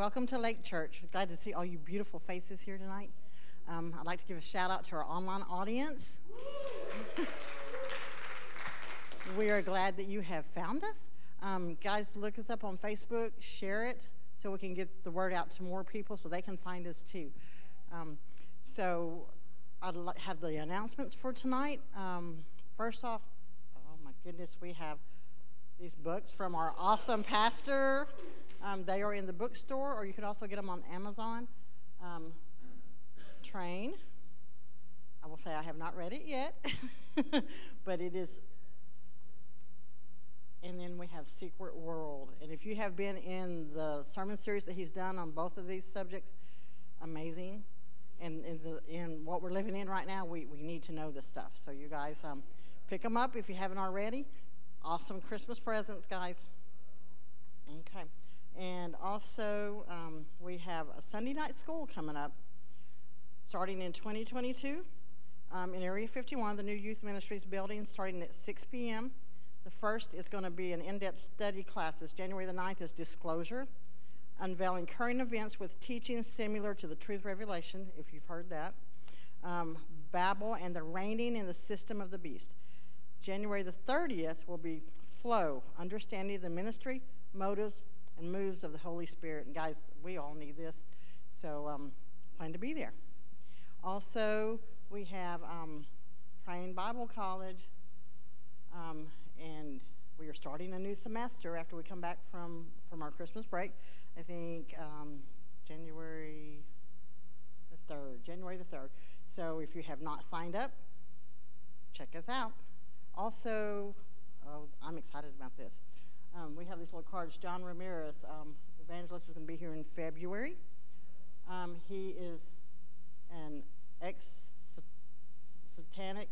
Welcome to Lake Church. Glad to see all you beautiful faces here tonight. Um, I'd like to give a shout out to our online audience. we are glad that you have found us. Um, guys, look us up on Facebook, share it so we can get the word out to more people so they can find us too. Um, so like have the announcements for tonight. Um, first off, oh my goodness, we have these books from our awesome pastor. Um, they are in the bookstore, or you could also get them on Amazon. Um, train. I will say I have not read it yet, but it is. And then we have Secret World. And if you have been in the sermon series that he's done on both of these subjects, amazing. And in, the, in what we're living in right now, we, we need to know this stuff. So you guys um, pick them up if you haven't already. Awesome Christmas presents, guys. Okay. And also, um, we have a Sunday night school coming up starting in 2022 um, in Area 51, the new Youth Ministries building, starting at 6 p.m. The first is going to be an in depth study classes. January the 9th is Disclosure, unveiling current events with teaching similar to the Truth Revelation, if you've heard that. Um, Babel and the reigning in the system of the beast. January the 30th will be Flow, understanding the ministry, motives, and moves of the Holy Spirit. And guys, we all need this. So um, plan to be there. Also, we have um, Praying Bible College, um, and we are starting a new semester after we come back from, from our Christmas break. I think um, January the 3rd. January the 3rd. So if you have not signed up, check us out. Also, oh, I'm excited about this. Um, we have these little cards. John Ramirez, um, evangelist, is going to be here in February. Um, he is an ex satanic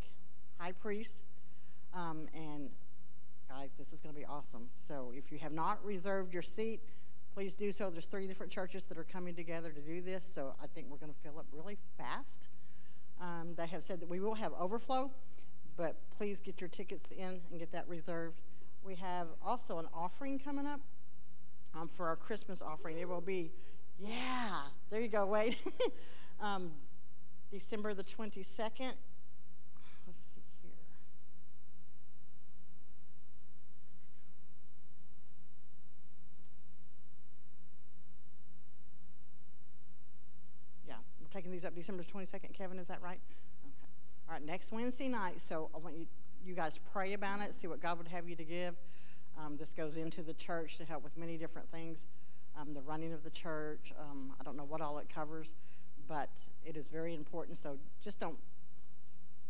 high priest. Um, and guys, this is going to be awesome. So if you have not reserved your seat, please do so. There's three different churches that are coming together to do this, so I think we're going to fill up really fast. Um, they have said that we will have overflow, but please get your tickets in and get that reserved. We have also an offering coming up um, for our Christmas offering. It will be, yeah, there you go, wait. um, December the 22nd. Let's see here. Yeah, we're taking these up December 22nd. Kevin, is that right? Okay. All right, next Wednesday night. So I want you, you guys pray about it, see what God would have you to give. Um, this goes into the church to help with many different things. Um, the running of the church. Um, I don't know what all it covers but it is very important. So just don't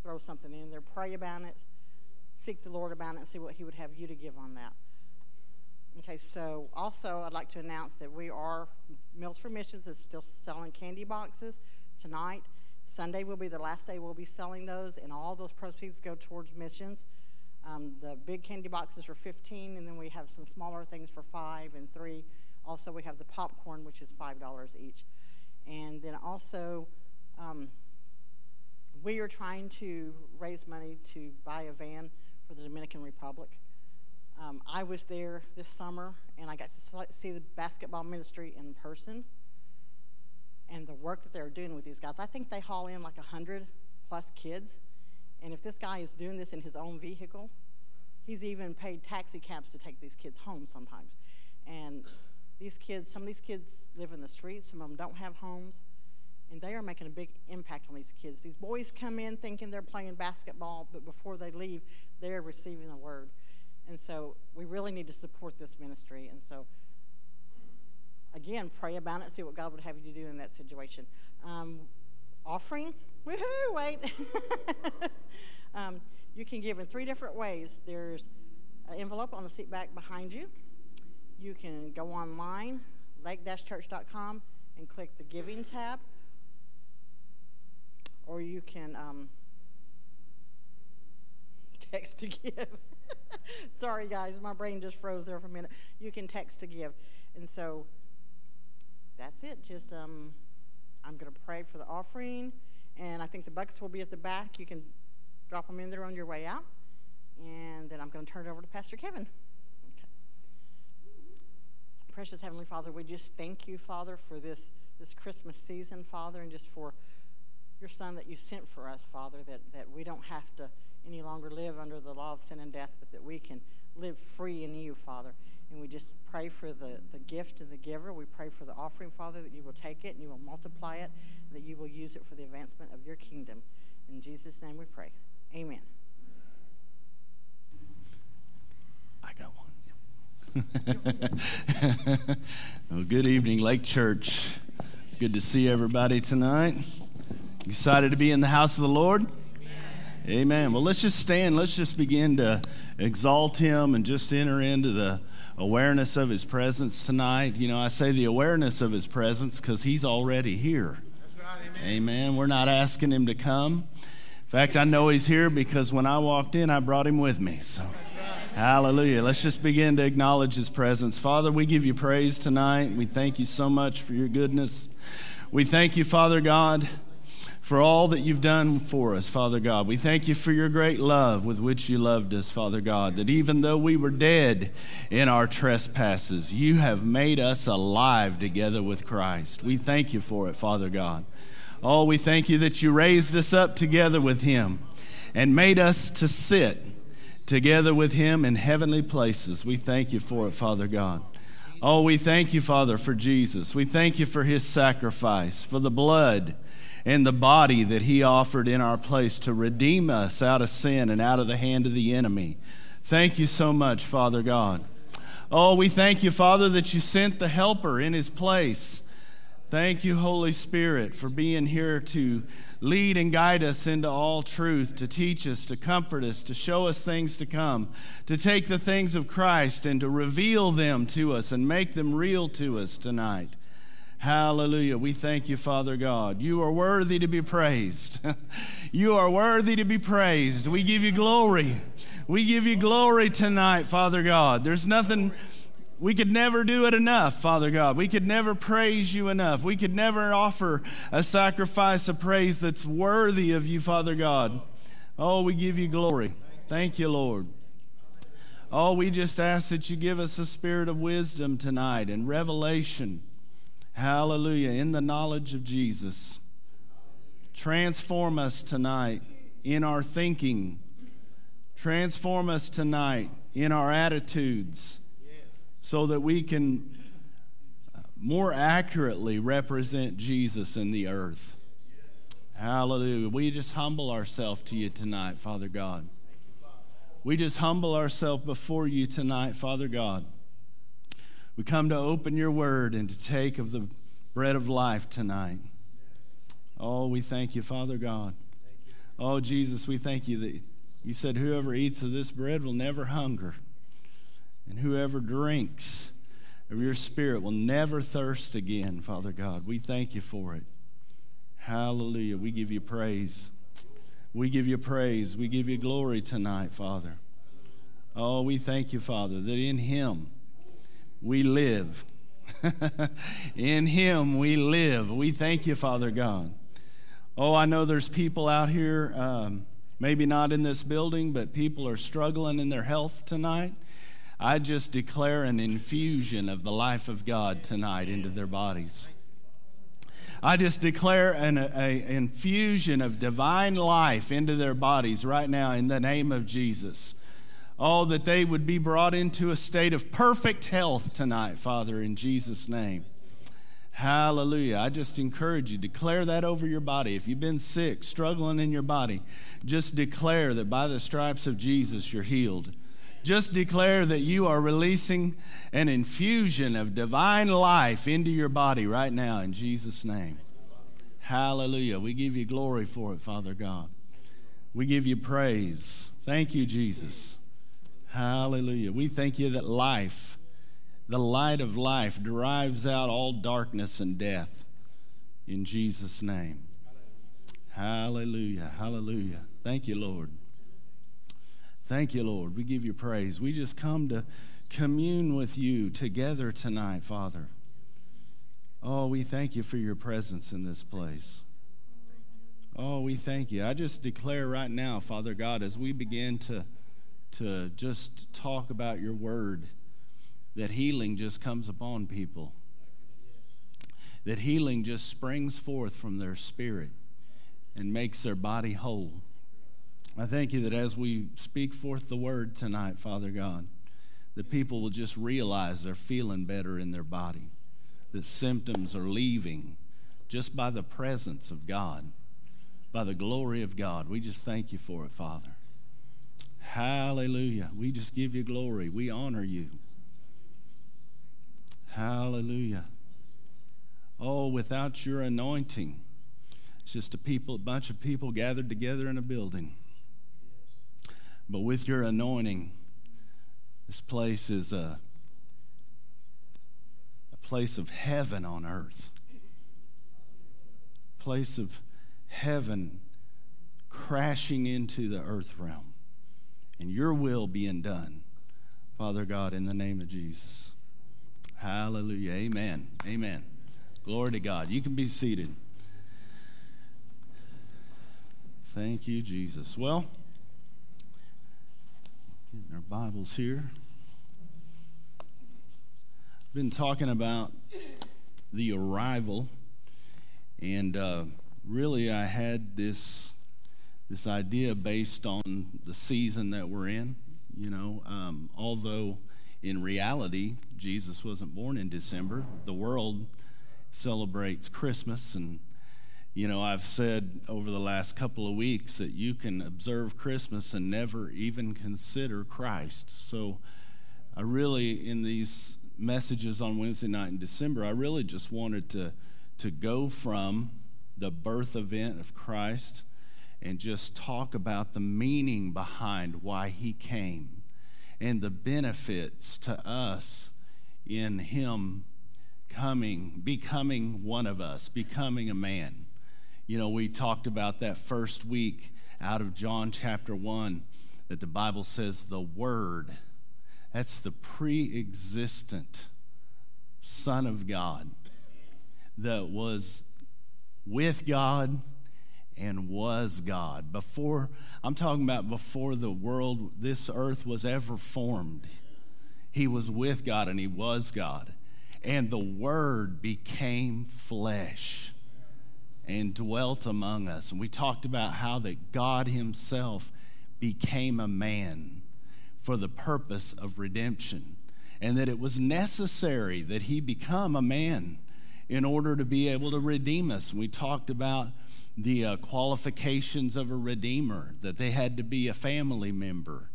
throw something in there. Pray about it. Seek the Lord about it and see what He would have you to give on that. Okay, so also I'd like to announce that we are, Meals for Missions is still selling candy boxes tonight. Sunday will be the last day we'll be selling those, and all those proceeds go towards missions. Um, the big candy boxes are 15, and then we have some smaller things for 5 and 3. Also, we have the popcorn, which is $5 each. And then also, um, we are trying to raise money to buy a van for the Dominican Republic. Um, I was there this summer, and I got to see the basketball ministry in person and the work that they're doing with these guys. I think they haul in like 100 plus kids. And if this guy is doing this in his own vehicle, he's even paid taxi cabs to take these kids home sometimes. And these kids, some of these kids live in the streets, some of them don't have homes, and they are making a big impact on these kids. These boys come in thinking they're playing basketball, but before they leave, they're receiving the word. And so we really need to support this ministry. And so, again, pray about it, see what God would have you to do in that situation. Um, offering, woohoo, wait. um, you can give in three different ways. There's an envelope on the seat back behind you you can go online, lake-church.com, and click the Giving tab. Or you can um, text to give. Sorry, guys, my brain just froze there for a minute. You can text to give. And so that's it. Just um, I'm going to pray for the offering. And I think the buckets will be at the back. You can drop them in there on your way out. And then I'm going to turn it over to Pastor Kevin. precious Heavenly Father, we just thank you, Father, for this, this Christmas season, Father, and just for your Son that you sent for us, Father, that, that we don't have to any longer live under the law of sin and death, but that we can live free in you, Father. And we just pray for the, the gift of the giver. We pray for the offering, Father, that you will take it and you will multiply it, that you will use it for the advancement of your kingdom. In Jesus' name we pray. Amen. I got one. well, good evening, Lake Church. Good to see everybody tonight. Excited to be in the house of the Lord? Amen. Amen. Well, let's just stand. Let's just begin to exalt Him and just enter into the awareness of His presence tonight. You know, I say the awareness of His presence because He's already here. Right, amen. amen. We're not asking Him to come. In fact, I know He's here because when I walked in, I brought Him with me. So. Hallelujah. Let's just begin to acknowledge his presence. Father, we give you praise tonight. We thank you so much for your goodness. We thank you, Father God, for all that you've done for us, Father God. We thank you for your great love with which you loved us, Father God, that even though we were dead in our trespasses, you have made us alive together with Christ. We thank you for it, Father God. Oh, we thank you that you raised us up together with him and made us to sit together with him in heavenly places. We thank you for it, Father God. Oh, we thank you, Father, for Jesus. We thank you for his sacrifice, for the blood and the body that he offered in our place to redeem us out of sin and out of the hand of the enemy. Thank you so much, Father God. Oh, we thank you, Father, that you sent the helper in his place. Thank you, Holy Spirit, for being here to lead and guide us into all truth, to teach us, to comfort us, to show us things to come, to take the things of Christ and to reveal them to us and make them real to us tonight. Hallelujah. We thank you, Father God. You are worthy to be praised. you are worthy to be praised. We give you glory. We give you glory tonight, Father God. There's nothing we could never do it enough, Father God. We could never praise you enough. We could never offer a sacrifice of praise that's worthy of you, Father God. Oh, we give you glory. Thank you, Lord. Oh, we just ask that you give us a spirit of wisdom tonight and revelation. Hallelujah. In the knowledge of Jesus. Transform us tonight in our thinking. Transform us tonight in our attitudes so that we can more accurately represent Jesus in the earth. Hallelujah. We just humble ourselves to you tonight, Father God. We just humble ourselves before you tonight, Father God. We come to open your word and to take of the bread of life tonight. Oh, we thank you, Father God. Oh, Jesus, we thank you that you said whoever eats of this bread will never hunger. And whoever drinks of your spirit will never thirst again, Father God. We thank you for it. Hallelujah. We give you praise. We give you praise. We give you glory tonight, Father. Oh, we thank you, Father, that in Him we live. in Him we live. We thank you, Father God. Oh, I know there's people out here, um, maybe not in this building, but people are struggling in their health tonight. I just declare an infusion of the life of God tonight into their bodies. I just declare an a, infusion of divine life into their bodies right now in the name of Jesus. Oh, that they would be brought into a state of perfect health tonight, Father, in Jesus' name. Hallelujah. I just encourage you, declare that over your body. If you've been sick, struggling in your body, just declare that by the stripes of Jesus you're healed just declare that you are releasing an infusion of divine life into your body right now in Jesus' name. Hallelujah. We give you glory for it, Father God. We give you praise. Thank you, Jesus. Hallelujah. We thank you that life, the light of life, drives out all darkness and death in Jesus' name. Hallelujah. Hallelujah. Thank you, Lord. Thank you, Lord. We give you praise. We just come to commune with you together tonight, Father. Oh, we thank you for your presence in this place. Oh, we thank you. I just declare right now, Father God, as we begin to, to just talk about your word, that healing just comes upon people, that healing just springs forth from their spirit and makes their body whole. I thank you that as we speak forth the word tonight, Father God, that people will just realize they're feeling better in their body, that symptoms are leaving just by the presence of God, by the glory of God. We just thank you for it, Father. Hallelujah. We just give you glory. We honor you. Hallelujah. Oh, without your anointing, it's just a people, a bunch of people gathered together in a building. But with your anointing, this place is a, a place of heaven on earth. Place of heaven crashing into the earth realm. And your will being done, Father God, in the name of Jesus. Hallelujah. Amen. Amen. Glory to God. You can be seated. Thank you, Jesus. Well, getting our Bibles here. Been talking about the arrival, and uh, really, I had this this idea based on the season that we're in. You know, um, although in reality Jesus wasn't born in December, the world celebrates Christmas and you know, I've said over the last couple of weeks that you can observe Christmas and never even consider Christ. So, I really, in these messages on Wednesday night in December, I really just wanted to, to go from the birth event of Christ and just talk about the meaning behind why he came and the benefits to us in him coming, becoming one of us, becoming a man. You know, we talked about that first week out of John chapter 1 that the Bible says the Word, that's the pre existent Son of God that was with God and was God. Before, I'm talking about before the world, this earth was ever formed. He was with God and He was God. And the Word became flesh and dwelt among us. And we talked about how that God Himself became a man for the purpose of redemption, and that it was necessary that He become a man in order to be able to redeem us. And we talked about the uh, qualifications of a redeemer, that they had to be a family member.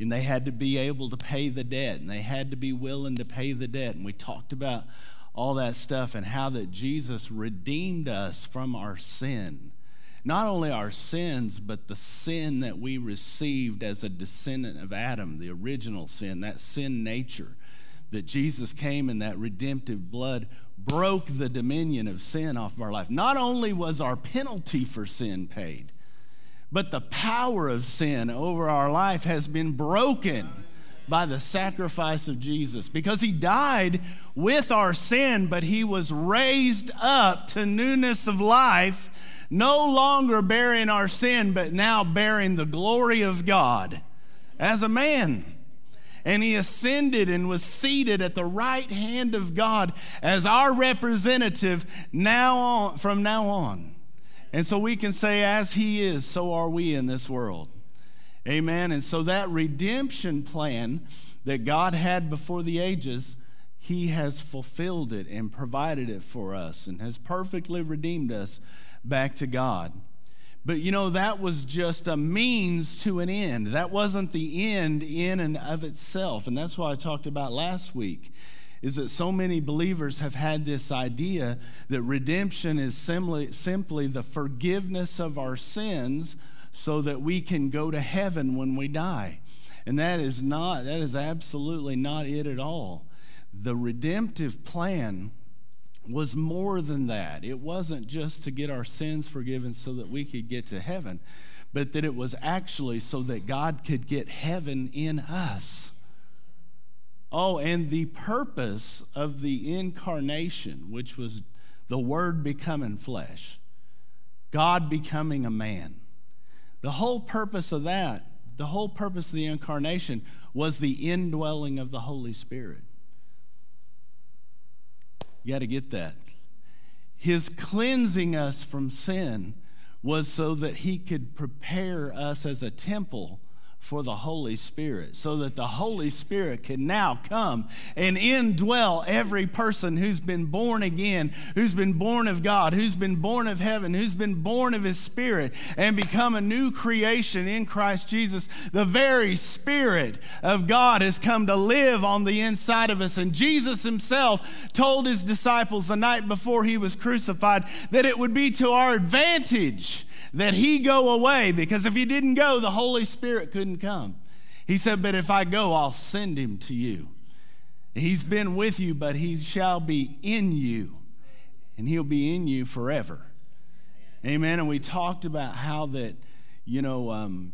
And they had to be able to pay the debt, and they had to be willing to pay the debt. And we talked about all that stuff and how that Jesus redeemed us from our sin. Not only our sins, but the sin that we received as a descendant of Adam, the original sin, that sin nature. That Jesus came in that redemptive blood broke the dominion of sin off of our life. Not only was our penalty for sin paid, but the power of sin over our life has been broken by the sacrifice of Jesus because he died with our sin, but he was raised up to newness of life, no longer bearing our sin, but now bearing the glory of God as a man. And he ascended and was seated at the right hand of God as our representative now on, from now on. And so we can say, as he is, so are we in this world. Amen. And so that redemption plan that God had before the ages, He has fulfilled it and provided it for us and has perfectly redeemed us back to God. But you know, that was just a means to an end. That wasn't the end in and of itself. And that's what I talked about last week. Is that so many believers have had this idea that redemption is simply, simply the forgiveness of our sins so that we can go to heaven when we die. And that is not, that is absolutely not it at all. The redemptive plan was more than that. It wasn't just to get our sins forgiven so that we could get to heaven, but that it was actually so that God could get heaven in us. Oh, and the purpose of the incarnation, which was the Word becoming flesh, God becoming a man. The whole purpose of that, the whole purpose of the incarnation was the indwelling of the Holy Spirit. You got to get that. His cleansing us from sin was so that he could prepare us as a temple for the Holy Spirit so that the Holy Spirit can now come and indwell every person who's been born again, who's been born of God, who's been born of heaven, who's been born of His Spirit, and become a new creation in Christ Jesus. The very Spirit of God has come to live on the inside of us. And Jesus Himself told His disciples the night before He was crucified that it would be to our advantage that he go away because if he didn't go, the Holy Spirit couldn't come. He said, But if I go, I'll send him to you. He's been with you, but he shall be in you, and he'll be in you forever. Amen. And we talked about how that, you know, um,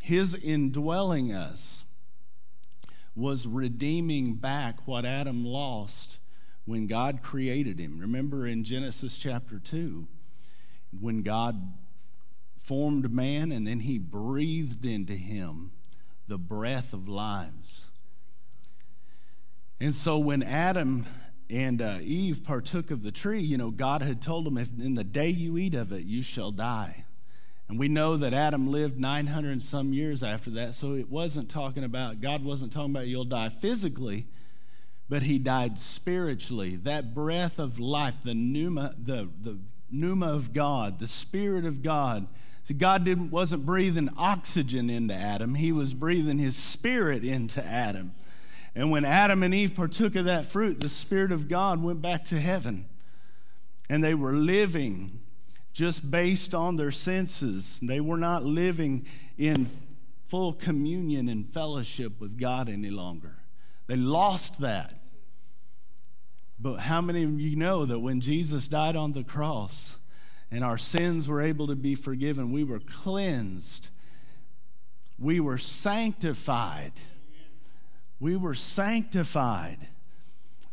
his indwelling us was redeeming back what Adam lost when God created him. Remember in Genesis chapter 2, when God formed man and then he breathed into him the breath of lives. And so when Adam and uh, Eve partook of the tree, you know, God had told them, if in the day you eat of it, you shall die. And we know that Adam lived 900 and some years after that, so it wasn't talking about, God wasn't talking about you'll die physically, but he died spiritually. That breath of life, the pneuma, the, the pneuma of God, the Spirit of God, See, God didn't, wasn't breathing oxygen into Adam, He was breathing His Spirit into Adam. And when Adam and Eve partook of that fruit, the Spirit of God went back to heaven. And they were living just based on their senses. They were not living in full communion and fellowship with God any longer. They lost that. But how many of you know that when Jesus died on the cross, and our sins were able to be forgiven. We were cleansed. We were sanctified. We were sanctified.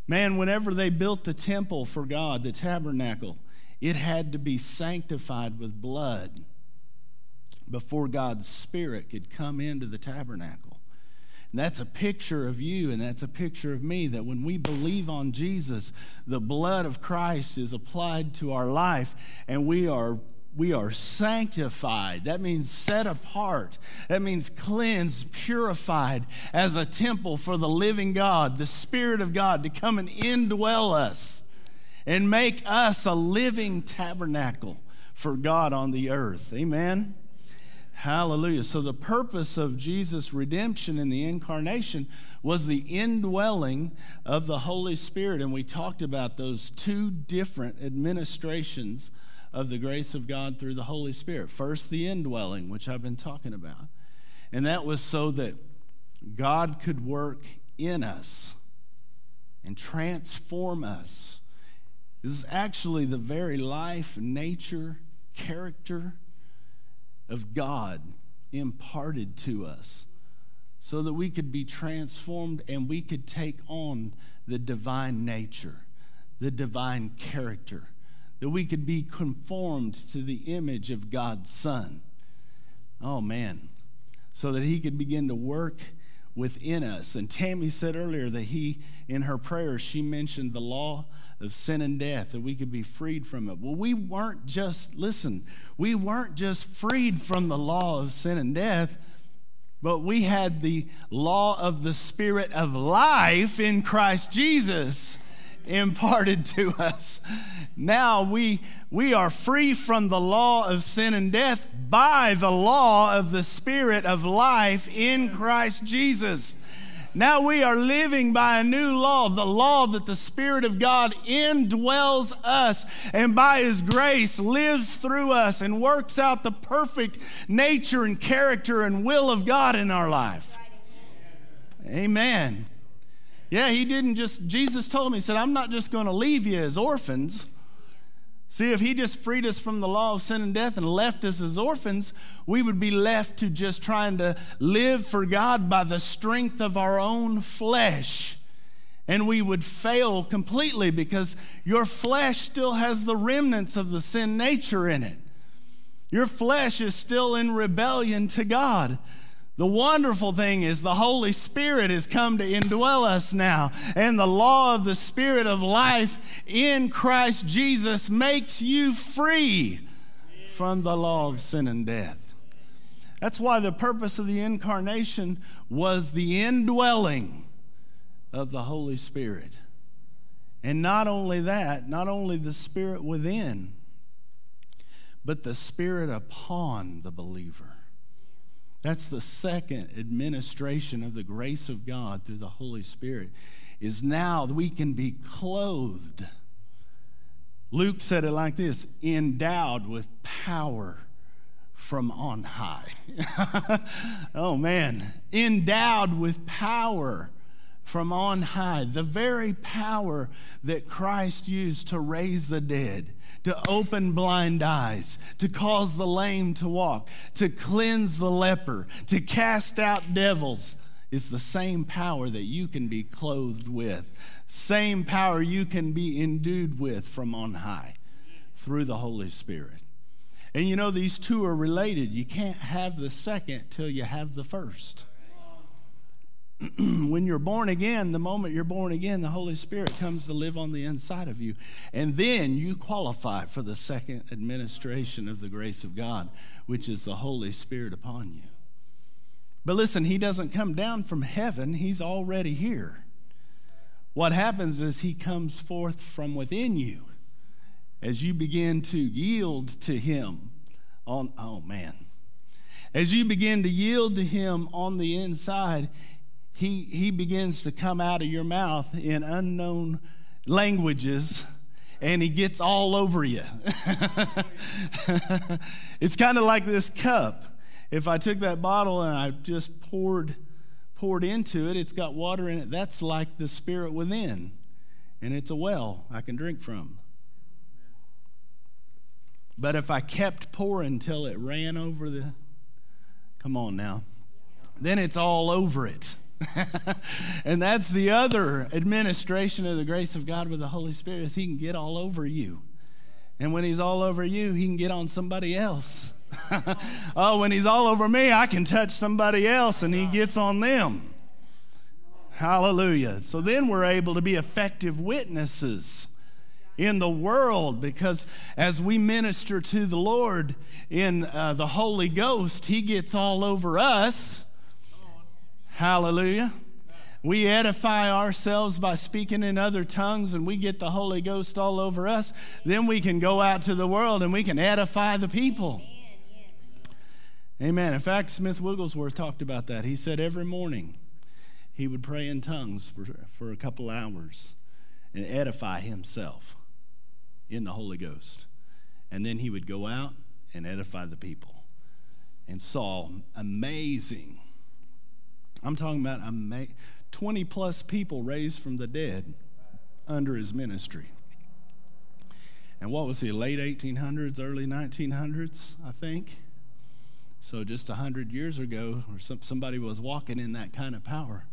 Man, whenever they built the temple for God, the tabernacle, it had to be sanctified with blood before God's Spirit could come into the tabernacle. And that's a picture of you and that's a picture of me that when we believe on Jesus, the blood of Christ is applied to our life and we are we are sanctified. That means set apart. That means cleansed, purified as a temple for the living God, the Spirit of God to come and indwell us and make us a living tabernacle for God on the earth. Amen. Hallelujah. So, the purpose of Jesus' redemption in the incarnation was the indwelling of the Holy Spirit. And we talked about those two different administrations of the grace of God through the Holy Spirit. First, the indwelling, which I've been talking about. And that was so that God could work in us and transform us. This is actually the very life, nature, character, of God imparted to us so that we could be transformed and we could take on the divine nature, the divine character, that we could be conformed to the image of God's Son. Oh, man. So that He could begin to work within us. And Tammy said earlier that he, in her prayer, she mentioned the law of sin and death, that we could be freed from it. Well, we weren't just, listen, we weren't just freed from the law of sin and death, but we had the law of the Spirit of life in Christ Jesus imparted to us. Now we, we are free from the law of sin and death by the law of the Spirit of life in Christ Jesus. Now we are living by a new law, the law that the Spirit of God indwells us and by His grace lives through us and works out the perfect nature and character and will of God in our life. Amen. Yeah, He didn't just, Jesus told me, He said, I'm not just going to leave you as orphans. See, if he just freed us from the law of sin and death and left us as orphans, we would be left to just trying to live for God by the strength of our own flesh. And we would fail completely because your flesh still has the remnants of the sin nature in it. Your flesh is still in rebellion to God. The wonderful thing is the Holy Spirit has come to indwell us now, and the law of the Spirit of life in Christ Jesus makes you free from the law of sin and death. That's why the purpose of the incarnation was the indwelling of the Holy Spirit. And not only that, not only the Spirit within, but the Spirit upon the believer. That's the second administration of the grace of God through the Holy Spirit, is now we can be clothed. Luke said it like this endowed with power from on high. oh man, endowed with power from on high, the very power that Christ used to raise the dead, to open blind eyes, to cause the lame to walk, to cleanse the leper, to cast out devils, is the same power that you can be clothed with, same power you can be endued with from on high through the Holy Spirit. And you know, these two are related. You can't have the second till you have the first. when you're born again, the moment you're born again, the Holy Spirit comes to live on the inside of you. And then you qualify for the second administration of the grace of God, which is the Holy Spirit upon you. But listen, He doesn't come down from heaven, He's already here. What happens is He comes forth from within you as you begin to yield to Him on, oh man. As you begin to yield to Him on the inside, he, he begins to come out of your mouth in unknown languages and he gets all over you. it's kind of like this cup. If I took that bottle and I just poured poured into it, it's got water in it. That's like the spirit within. And it's a well I can drink from. But if I kept pouring till it ran over the Come on now. Then it's all over it. and that's the other administration of the grace of God with the Holy Spirit is he can get all over you. And when he's all over you, he can get on somebody else. oh, when he's all over me, I can touch somebody else and he gets on them. Hallelujah. So then we're able to be effective witnesses in the world because as we minister to the Lord in uh, the Holy Ghost, he gets all over us Hallelujah. We edify ourselves by speaking in other tongues and we get the Holy Ghost all over us. Then we can go out to the world and we can edify the people. Amen. In fact, Smith Wigglesworth talked about that. He said every morning he would pray in tongues for, for a couple hours and edify himself in the Holy Ghost. And then he would go out and edify the people and saw amazing I'm talking about a 20 plus people raised from the dead under his ministry. And what was he, late 1800s, early 1900s, I think? So just 100 years ago, or some, somebody was walking in that kind of power.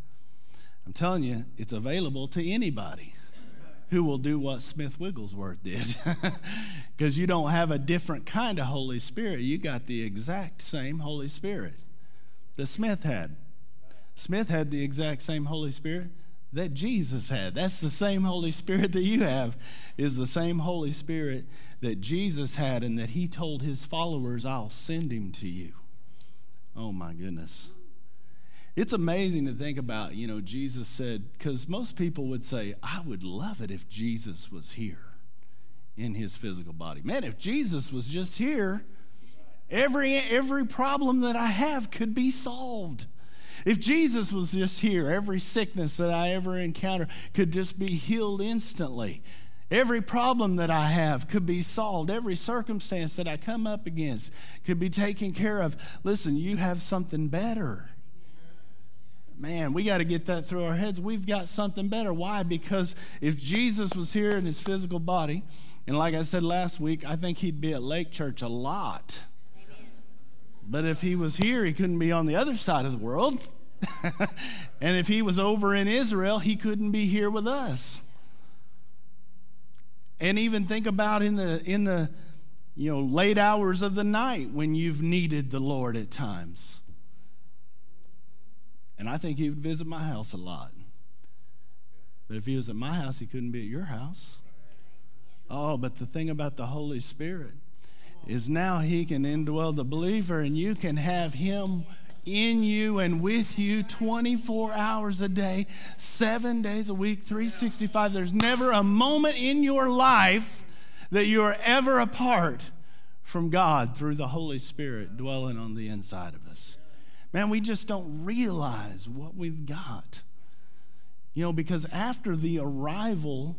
I'm telling you, it's available to anybody who will do what Smith Wigglesworth did. Because you don't have a different kind of Holy Spirit. You got the exact same Holy Spirit that Smith had. Smith had the exact same Holy Spirit that Jesus had. That's the same Holy Spirit that you have, is the same Holy Spirit that Jesus had and that he told his followers, I'll send him to you. Oh my goodness. It's amazing to think about, you know, Jesus said, because most people would say, I would love it if Jesus was here in his physical body. Man, if Jesus was just here, every every problem that I have could be solved. If Jesus was just here, every sickness that I ever encounter could just be healed instantly. Every problem that I have could be solved. Every circumstance that I come up against could be taken care of. Listen, you have something better. Man, we got to get that through our heads. We've got something better. Why? Because if Jesus was here in his physical body, and like I said last week, I think he'd be at Lake Church a lot. But if he was here, he couldn't be on the other side of the world. and if he was over in Israel, he couldn't be here with us. And even think about in the in the you know late hours of the night when you've needed the Lord at times. And I think he would visit my house a lot. But if he was at my house, he couldn't be at your house. Oh, but the thing about the Holy Spirit is now he can indwell the believer and you can have him in you and with you 24 hours a day, seven days a week, 365. There's never a moment in your life that you are ever apart from God through the Holy Spirit dwelling on the inside of us. Man, we just don't realize what we've got. You know, because after the arrival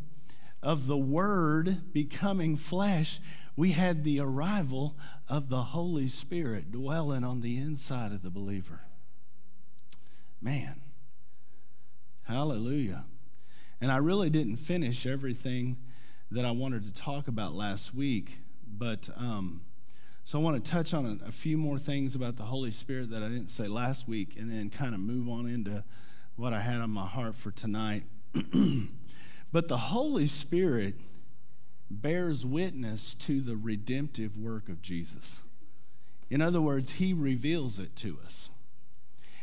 of the Word becoming flesh, we had the arrival of the Holy Spirit dwelling on the inside of the believer. Man, hallelujah. And I really didn't finish everything that I wanted to talk about last week, but um, so I want to touch on a, a few more things about the Holy Spirit that I didn't say last week and then kind of move on into what I had on my heart for tonight. but the Holy Spirit bears witness to the redemptive work of Jesus. In other words, he reveals it to us.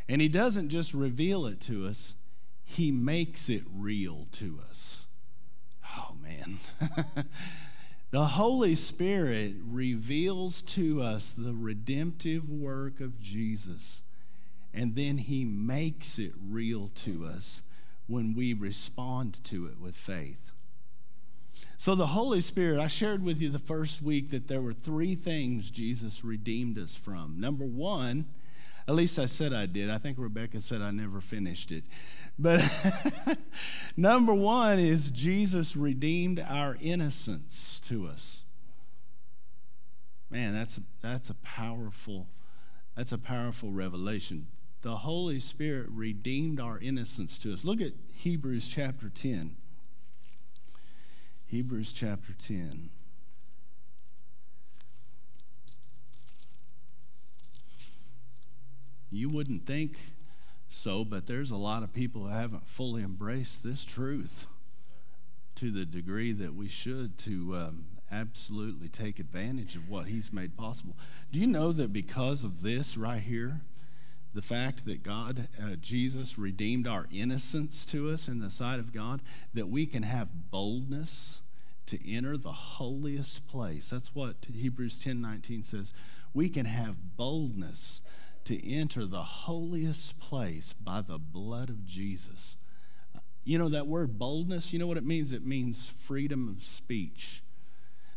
And he doesn't just reveal it to us, he makes it real to us. Oh, man. the Holy Spirit reveals to us the redemptive work of Jesus and then he makes it real to us when we respond to it with faith. So, the Holy Spirit, I shared with you the first week that there were three things Jesus redeemed us from. Number one, at least I said I did. I think Rebecca said I never finished it. But number one is Jesus redeemed our innocence to us. Man, that's a, that's a powerful that's a powerful revelation the Holy Spirit redeemed our innocence to us. Look at Hebrews chapter 10. Hebrews chapter 10. You wouldn't think so, but there's a lot of people who haven't fully embraced this truth to the degree that we should to um, absolutely take advantage of what He's made possible. Do you know that because of this right here, the fact that God, uh, Jesus, redeemed our innocence to us in the sight of God, that we can have boldness to enter the holiest place. That's what Hebrews 10 19 says. We can have boldness to enter the holiest place by the blood of Jesus. You know that word boldness, you know what it means? It means freedom of speech.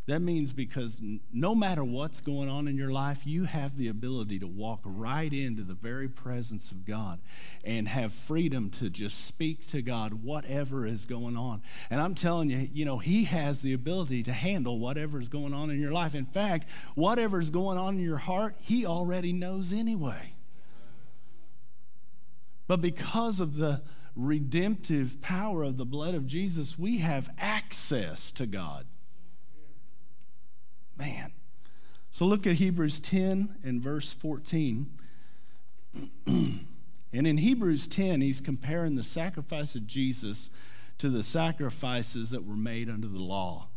That means because no matter what's going on in your life, you have the ability to walk right into the very presence of God and have freedom to just speak to God whatever is going on. And I'm telling you, you know, He has the ability to handle whatever is going on in your life. In fact, whatever is going on in your heart, He already knows anyway. But because of the redemptive power of the blood of Jesus, we have access to God. Man. So look at Hebrews 10 and verse 14. and in Hebrews 10, he's comparing the sacrifice of Jesus to the sacrifices that were made under the law.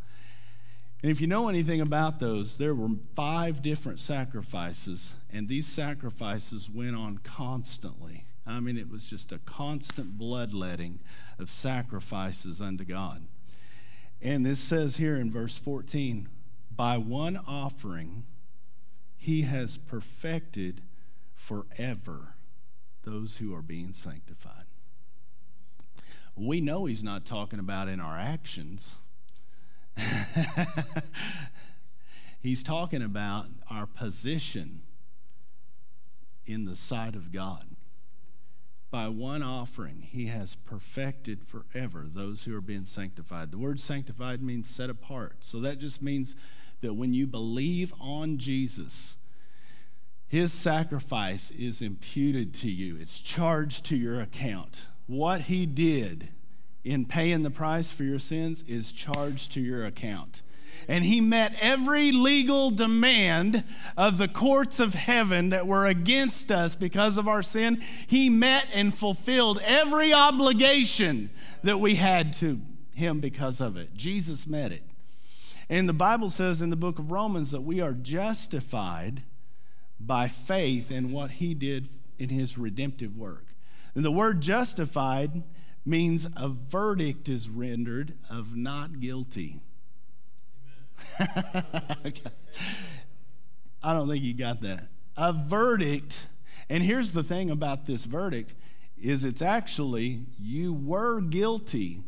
And if you know anything about those, there were five different sacrifices, and these sacrifices went on constantly. I mean, it was just a constant bloodletting of sacrifices unto God. And this says here in verse 14 by one offering, he has perfected forever those who are being sanctified. We know he's not talking about in our actions. he's talking about our position in the sight of God. By one offering, he has perfected forever those who are being sanctified. The word sanctified means set apart. So that just means that when you believe on Jesus, his sacrifice is imputed to you, it's charged to your account. What he did in paying the price for your sins is charged to your account. And he met every legal demand of the courts of heaven that were against us because of our sin. He met and fulfilled every obligation that we had to him because of it. Jesus met it. And the Bible says in the book of Romans that we are justified by faith in what he did in his redemptive work. And the word justified means a verdict is rendered of not guilty. I don't think you got that. A verdict, and here's the thing about this verdict is it's actually you were guilty,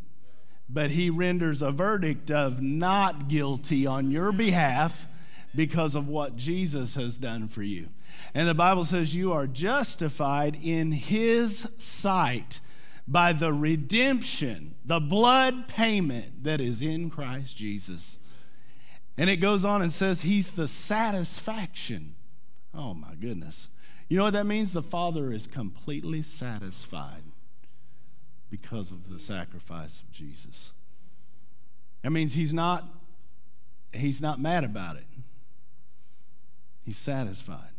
but he renders a verdict of not guilty on your behalf because of what Jesus has done for you. And the Bible says you are justified in his sight by the redemption, the blood payment that is in Christ Jesus. And it goes on and says he's the satisfaction. Oh my goodness. You know what that means? The Father is completely satisfied because of the sacrifice of Jesus. That means he's not he's not mad about it. He's satisfied.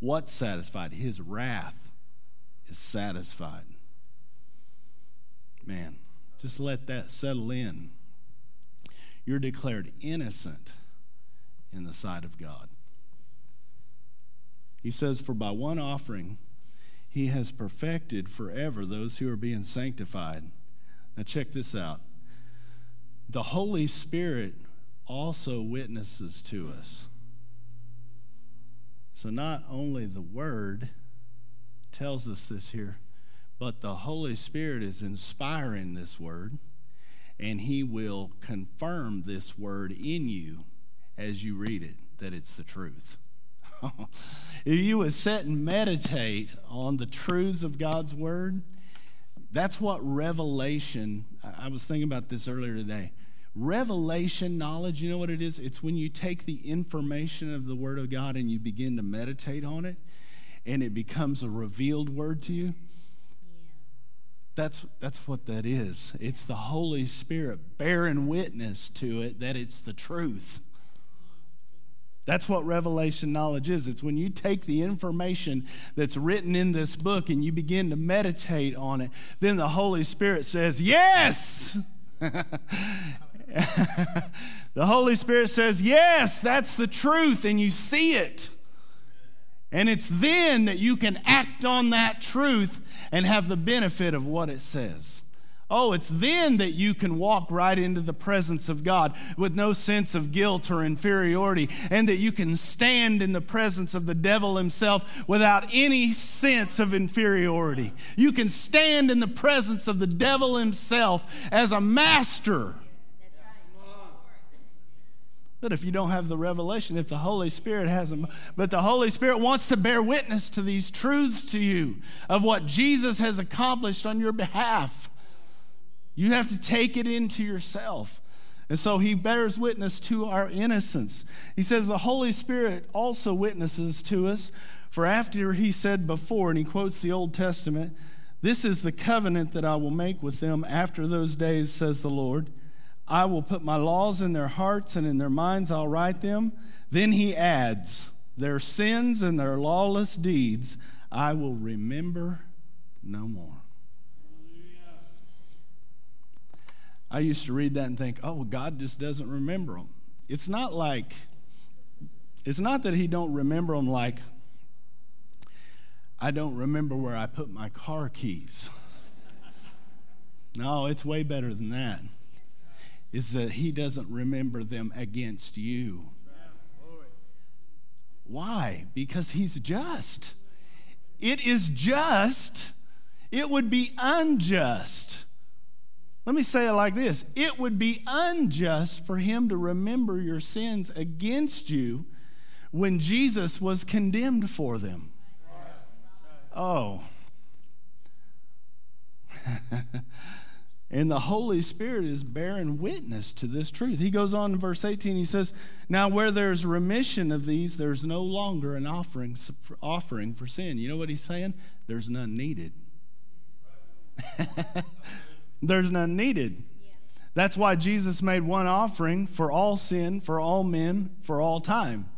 What's satisfied? His wrath is satisfied. Man, just let that settle in. You're declared innocent in the sight of God. He says, For by one offering he has perfected forever those who are being sanctified. Now, check this out. The Holy Spirit also witnesses to us. So, not only the Word tells us this here, but the Holy Spirit is inspiring this Word, and He will confirm this Word in you as you read it that it's the truth. if you would sit and meditate on the truths of God's Word, that's what revelation, I was thinking about this earlier today. Revelation knowledge, you know what it is? It's when you take the information of the Word of God and you begin to meditate on it, and it becomes a revealed word to you. That's, that's what that is. It's the Holy Spirit bearing witness to it that it's the truth. That's what revelation knowledge is. It's when you take the information that's written in this book and you begin to meditate on it, then the Holy Spirit says, Yes! the Holy Spirit says, Yes, that's the truth, and you see it. And it's then that you can act on that truth and have the benefit of what it says. Oh, it's then that you can walk right into the presence of God with no sense of guilt or inferiority, and that you can stand in the presence of the devil himself without any sense of inferiority. You can stand in the presence of the devil himself as a master but if you don't have the revelation, if the Holy Spirit hasn't, but the Holy Spirit wants to bear witness to these truths to you of what Jesus has accomplished on your behalf. You have to take it into yourself. And so he bears witness to our innocence. He says the Holy Spirit also witnesses to us, for after he said before, and he quotes the Old Testament, this is the covenant that I will make with them after those days, says the Lord. I will put my laws in their hearts and in their minds I'll write them. Then he adds, Their sins and their lawless deeds I will remember no more. I used to read that and think, oh, God just doesn't remember them. It's not like, it's not that he don't remember them like, I don't remember where I put my car keys. no, it's way better than that is that he doesn't remember them against you. Why? Because he's just. It is just. It would be unjust. Let me say it like this it would be unjust for him to remember your sins against you when Jesus was condemned for them. Oh. And the Holy Spirit is bearing witness to this truth. He goes on in verse 18, he says, Now where there's remission of these, there's no longer an offering, offering for sin. You know what he's saying? There's none needed. there's none needed. That's why Jesus made one offering for all sin, for all men, for all time.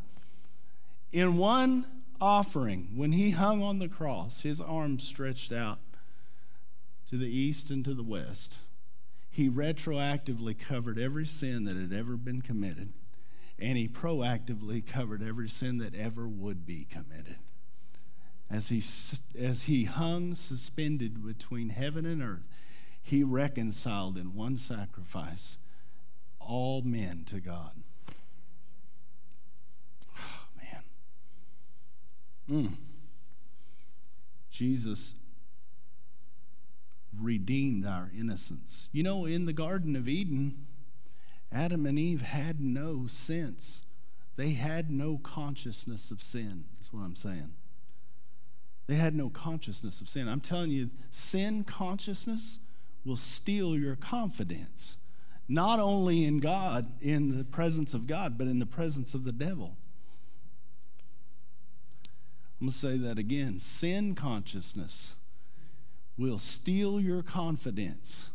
In one offering, when he hung on the cross, his arms stretched out to the east and to the west he retroactively covered every sin that had ever been committed, and he proactively covered every sin that ever would be committed. as he, as he hung suspended between heaven and earth, he reconciled in one sacrifice all men to God. Oh, man. Mm. Jesus redeemed our innocence. You know, in the Garden of Eden, Adam and Eve had no sense. They had no consciousness of sin, That's what I'm saying. They had no consciousness of sin. I'm telling you, sin consciousness will steal your confidence, not only in God, in the presence of God, but in the presence of the devil. I'm going to say that again. Sin consciousness will steal your confidence,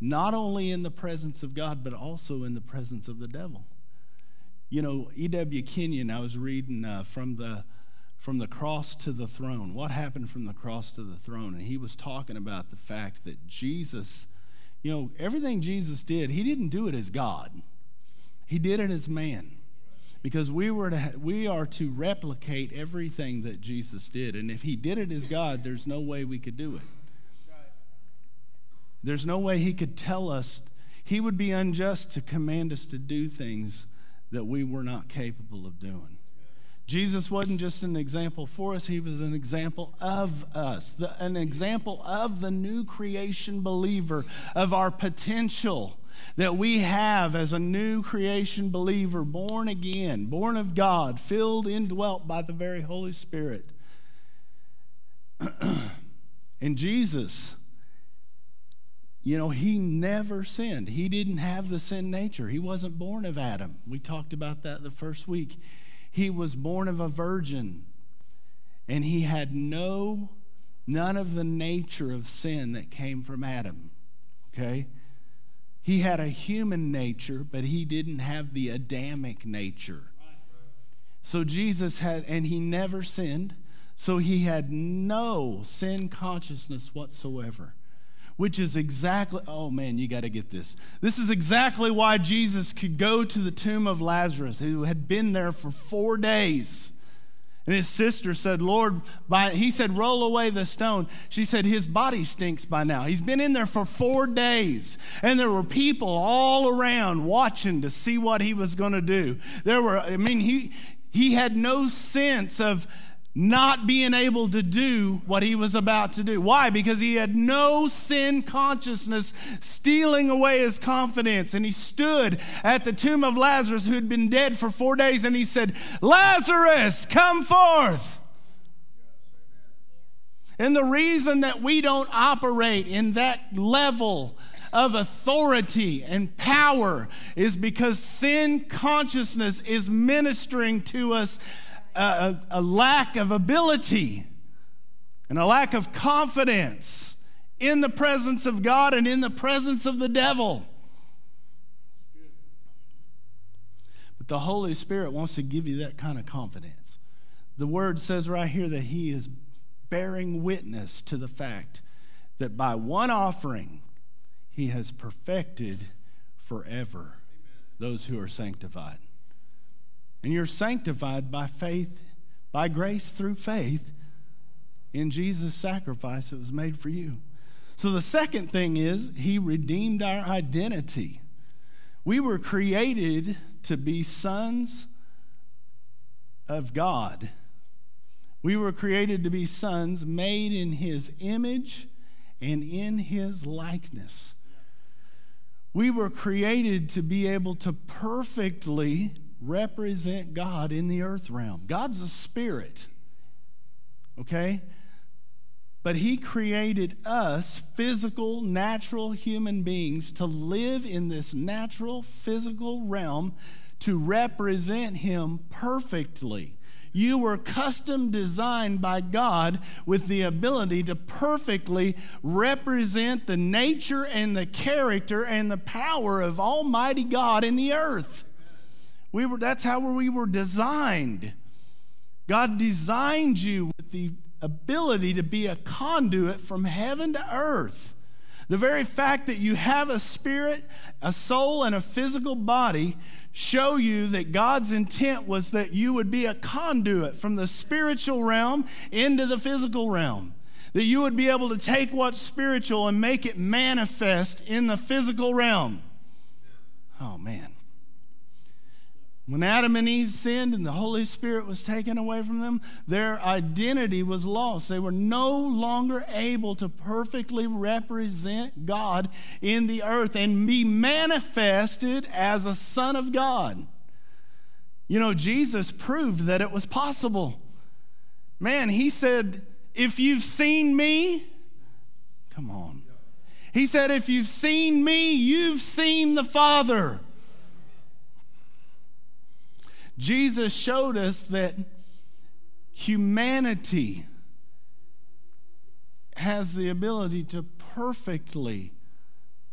not only in the presence of God, but also in the presence of the devil. You know, E.W. Kenyon, I was reading uh, from the from the cross to the throne. What happened from the cross to the throne? And he was talking about the fact that Jesus, you know, everything Jesus did, he didn't do it as God. He did it as man. Because we were to we are to replicate everything that Jesus did. And if he did it as God, there's no way we could do it. There's no way he could tell us, he would be unjust to command us to do things that we were not capable of doing. Jesus wasn't just an example for us, he was an example of us, the, an example of the new creation believer, of our potential that we have as a new creation believer, born again, born of God, filled, indwelt by the very Holy Spirit. and Jesus you know, he never sinned. He didn't have the sin nature. He wasn't born of Adam. We talked about that the first week. He was born of a virgin, and he had no, none of the nature of sin that came from Adam. Okay? He had a human nature, but he didn't have the Adamic nature. So Jesus had, and he never sinned, so he had no sin consciousness whatsoever which is exactly, oh man, you got to get this. This is exactly why Jesus could go to the tomb of Lazarus, who had been there for four days. And his sister said, Lord, by, he said, roll away the stone. She said, his body stinks by now. He's been in there for four days. And there were people all around watching to see what he was going to do. There were, I mean, he, he had no sense of, not being able to do what he was about to do. Why? Because he had no sin consciousness stealing away his confidence. And he stood at the tomb of Lazarus, who had been dead for four days, and he said, Lazarus, come forth. And the reason that we don't operate in that level of authority and power is because sin consciousness is ministering to us a, a, lack of ability and a lack of confidence in the presence of God and in the presence of the devil. But the Holy Spirit wants to give you that kind of confidence. The word says right here that He is bearing witness to the fact that by one offering, He has perfected forever those who are sanctified. And you're sanctified by faith, by grace through faith in Jesus' sacrifice that was made for you. So the second thing is, He redeemed our identity. We were created to be sons of God. We were created to be sons made in His image and in His likeness. We were created to be able to perfectly represent God in the earth realm. God's a spirit, okay? But He created us, physical, natural human beings, to live in this natural, physical realm to represent Him perfectly. You were custom designed by God with the ability to perfectly represent the nature and the character and the power of Almighty God in the earth. We were, that's how we were designed. God designed you with the ability to be a conduit from heaven to earth. The very fact that you have a spirit, a soul, and a physical body show you that God's intent was that you would be a conduit from the spiritual realm into the physical realm. That you would be able to take what's spiritual and make it manifest in the physical realm. Oh, man. When Adam and Eve sinned and the Holy Spirit was taken away from them, their identity was lost. They were no longer able to perfectly represent God in the earth and be manifested as a Son of God. You know, Jesus proved that it was possible. Man, he said, If you've seen me, come on. He said, If you've seen me, you've seen the Father. Jesus showed us that humanity has the ability to perfectly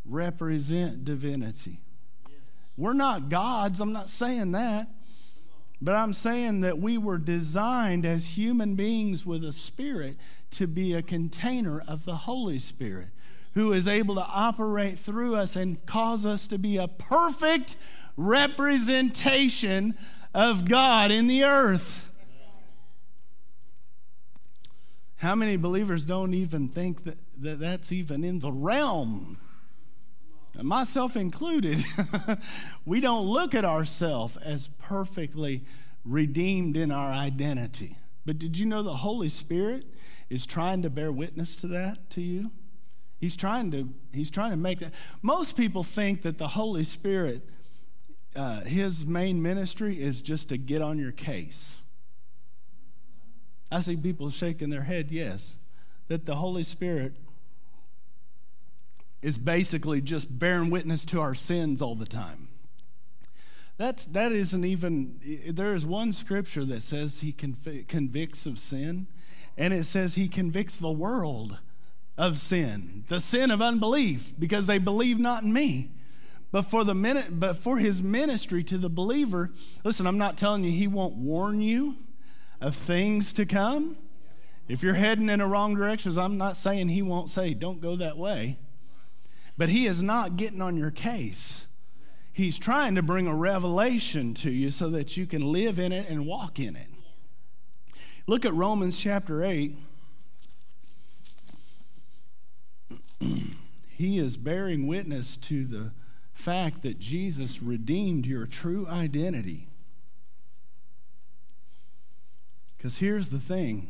represent divinity. We're not gods, I'm not saying that. But I'm saying that we were designed as human beings with a spirit to be a container of the Holy Spirit, who is able to operate through us and cause us to be a perfect representation of God in the earth. How many believers don't even think that, that that's even in the realm? Myself included. we don't look at ourselves as perfectly redeemed in our identity. But did you know the Holy Spirit is trying to bear witness to that to you? He's trying to he's trying to make that. Most people think that the Holy Spirit uh, his main ministry is just to get on your case. I see people shaking their head, yes, that the Holy Spirit is basically just bearing witness to our sins all the time. That's, that isn't even, there is one scripture that says he conv- convicts of sin, and it says he convicts the world of sin, the sin of unbelief, because they believe not in me. But for the minute, but for his ministry to the believer, listen, I'm not telling you he won't warn you of things to come. If you're heading in the wrong directions, I'm not saying he won't say, don't go that way. But he is not getting on your case. He's trying to bring a revelation to you so that you can live in it and walk in it. Look at Romans chapter 8. he is bearing witness to the fact that Jesus redeemed your true identity. Because here's the thing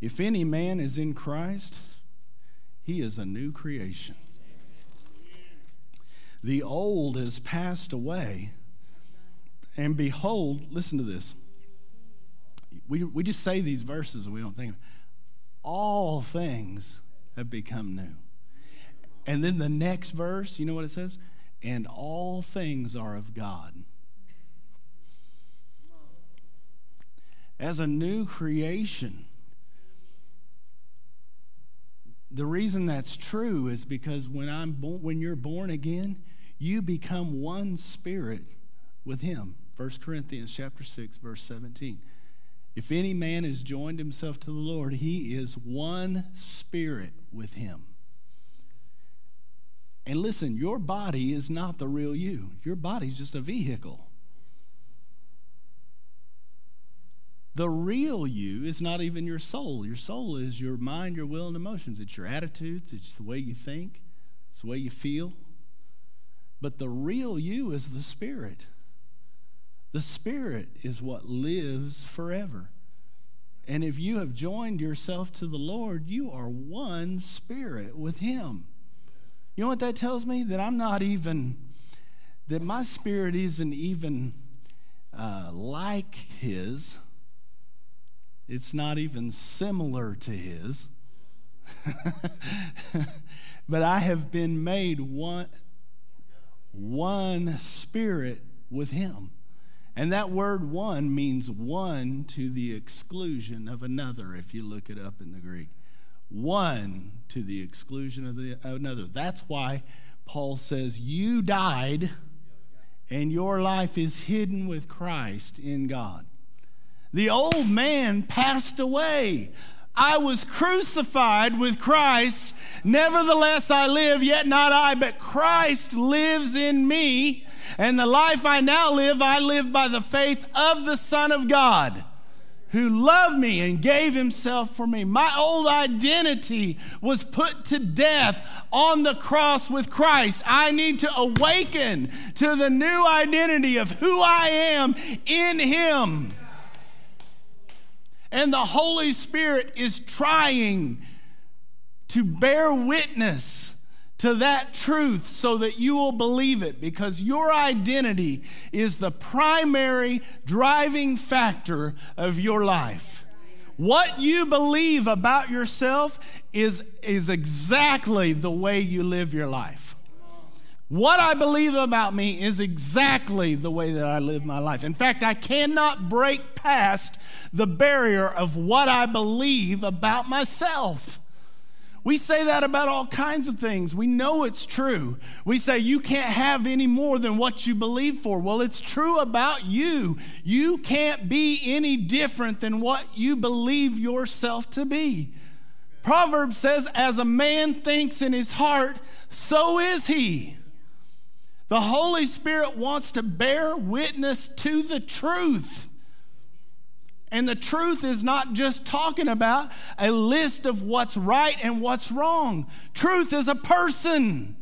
if any man is in Christ, he is a new creation. The old has passed away, and behold, listen to this. We, we just say these verses and we don't think, all things have become new. And then the next verse, you know what it says? And all things are of God. As a new creation, the reason that's true is because when I'm when you're born again, you become one spirit with him. 1 Corinthians chapter 6 verse 17. If any man has joined himself to the Lord, he is one spirit with him. And listen, your body is not the real you. Your body's just a vehicle. The real you is not even your soul. Your soul is your mind, your will, and emotions. It's your attitudes, it's the way you think, it's the way you feel. But the real you is the spirit. The spirit is what lives forever. And if you have joined yourself to the Lord, you are one spirit with Him. You know what that tells me? That I'm not even, that my spirit isn't even uh, like His. It's not even similar to His. but I have been made one, one spirit with Him. And that word one means one to the exclusion of another, if you look it up in the Greek one to the exclusion of, the, another. That's why Paul says, You died, and your life is hidden with Christ in God. The old man passed away. I was crucified with Christ. Nevertheless, I live, yet not I, but Christ lives in me. And the life I now live, I live by the faith of the Son of God who loved me and gave himself for me. My old identity was put to death on the cross with Christ. I need to awaken to the new identity of who I am in him. And the Holy Spirit is trying to bear witness to that truth so that you will believe it because your identity is the primary driving factor of your life. What you believe about yourself is, is exactly the way you live your life. What I believe about me is exactly the way that I live my life. In fact, I cannot break past the barrier of what I believe about myself. We say that about all kinds of things. We know it's true. We say you can't have any more than what you believe for. Well, it's true about you. You can't be any different than what you believe yourself to be. Proverbs says, As a man thinks in his heart, so is he. The Holy Spirit wants to bear witness to the truth. And the truth is not just talking about a list of what's right and what's wrong. Truth is a person.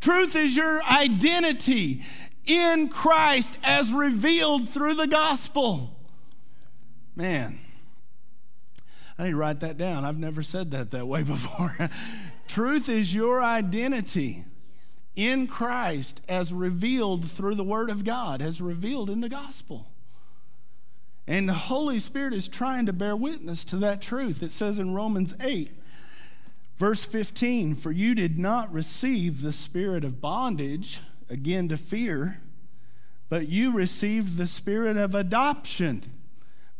Truth is your identity in Christ as revealed through the gospel. Man, I need to write that down. I've never said that that way before. Truth is your identity in Christ as revealed through the Word of God, as revealed in the gospel. And the Holy Spirit is trying to bear witness to that truth. It says in Romans 8, verse 15, For you did not receive the spirit of bondage, again to fear, but you received the spirit of adoption,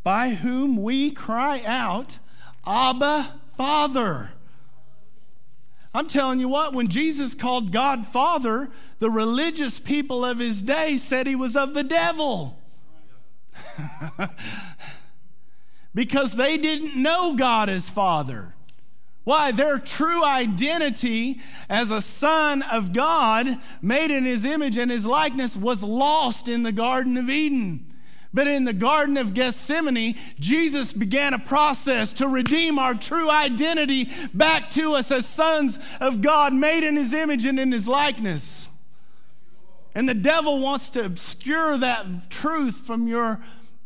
by whom we cry out, Abba, Father. I'm telling you what, when Jesus called God Father, the religious people of his day said he was of the devil. because they didn't know God as Father. Why? Their true identity as a son of God, made in his image and his likeness, was lost in the Garden of Eden. But in the Garden of Gethsemane, Jesus began a process to redeem our true identity back to us as sons of God, made in his image and in his likeness. And the devil wants to obscure that truth from your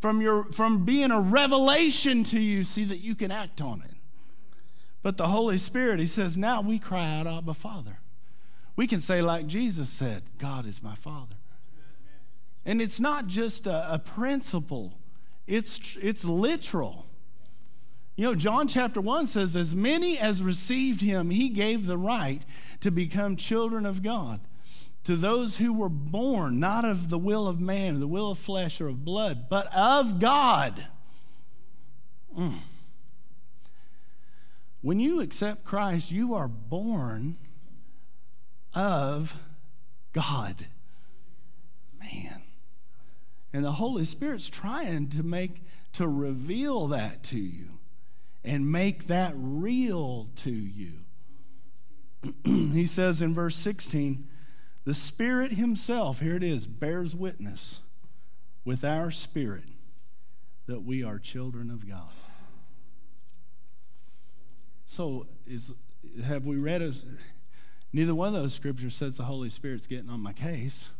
from your from being a revelation to you so that you can act on it. But the Holy Spirit, he says, now we cry out, Abba Father. We can say, like Jesus said, God is my Father. And it's not just a, a principle, it's, it's literal. You know, John chapter 1 says, As many as received him, he gave the right to become children of God to those who were born not of the will of man, the will of flesh, or of blood, but of God. Mm. When you accept Christ, you are born of God. Man. And the Holy Spirit's trying to make, to reveal that to you and make that real to you. he says in verse 16, the Spirit Himself, here it is, bears witness with our spirit that we are children of God. So, is, have we read? A, neither one of those scriptures says the Holy Spirit's getting on my case.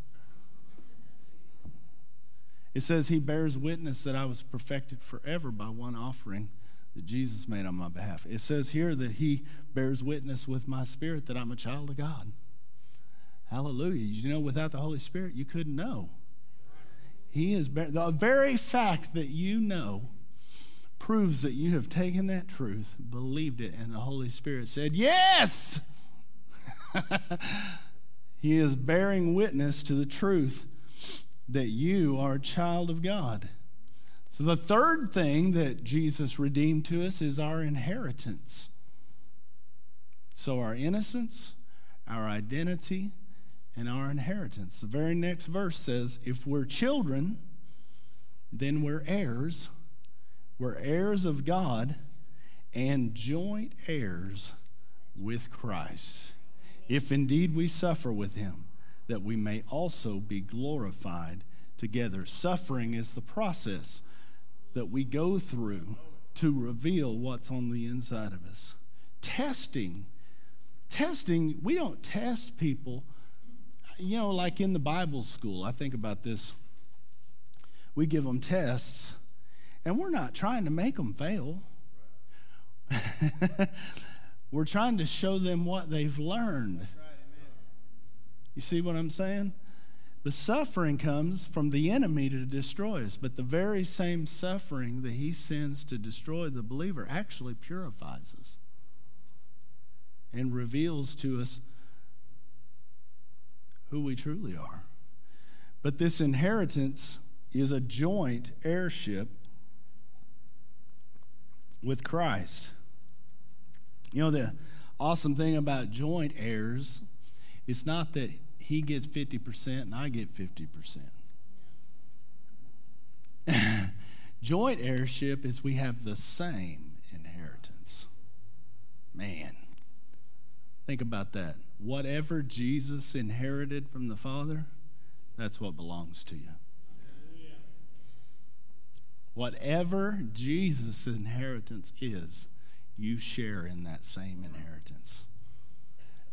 It says he bears witness that I was perfected forever by one offering that Jesus made on my behalf. It says here that he bears witness with my spirit that I'm a child of God. Hallelujah. You know, without the Holy Spirit, you couldn't know. He is the very fact that you know proves that you have taken that truth, believed it, and the Holy Spirit said, Yes! he is bearing witness to the truth that you are a child of God. So, the third thing that Jesus redeemed to us is our inheritance. So, our innocence, our identity, and our inheritance. The very next verse says, If we're children, then we're heirs. We're heirs of God and joint heirs with Christ, if indeed we suffer with him, that we may also be glorified together. Suffering is the process that we go through to reveal what's on the inside of us. Testing, testing, we don't test people, you know, like in the Bible school. I think about this. We give them tests, and we're not trying to make them fail. we're trying to show them what they've learned. You see what I'm saying? The suffering comes from the enemy to destroy us, but the very same suffering that he sends to destroy the believer actually purifies us and reveals to us who we truly are. But this inheritance is a joint heirship with Christ. You know, the awesome thing about joint heirs, it's not that he gets 50% and I get 50%. Joint heirship is we have the same inheritance. Man, think about that. Whatever Jesus inherited from the Father, that's what belongs to you. Whatever Jesus' inheritance is, you share in that same inheritance.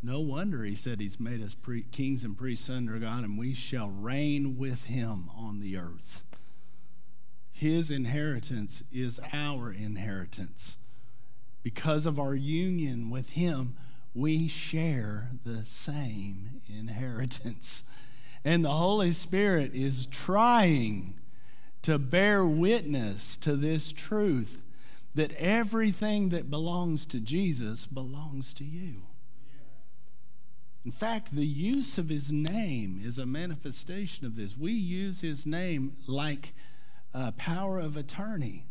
No wonder he said he's made us pre- kings and priests under God, and we shall reign with him on the earth. His inheritance is our inheritance. Because of our union with him, we share the same inheritance. And the Holy Spirit is trying to bear witness to this truth that everything that belongs to Jesus belongs to you. In fact, the use of his name is a manifestation of this. We use his name like a power of attorney.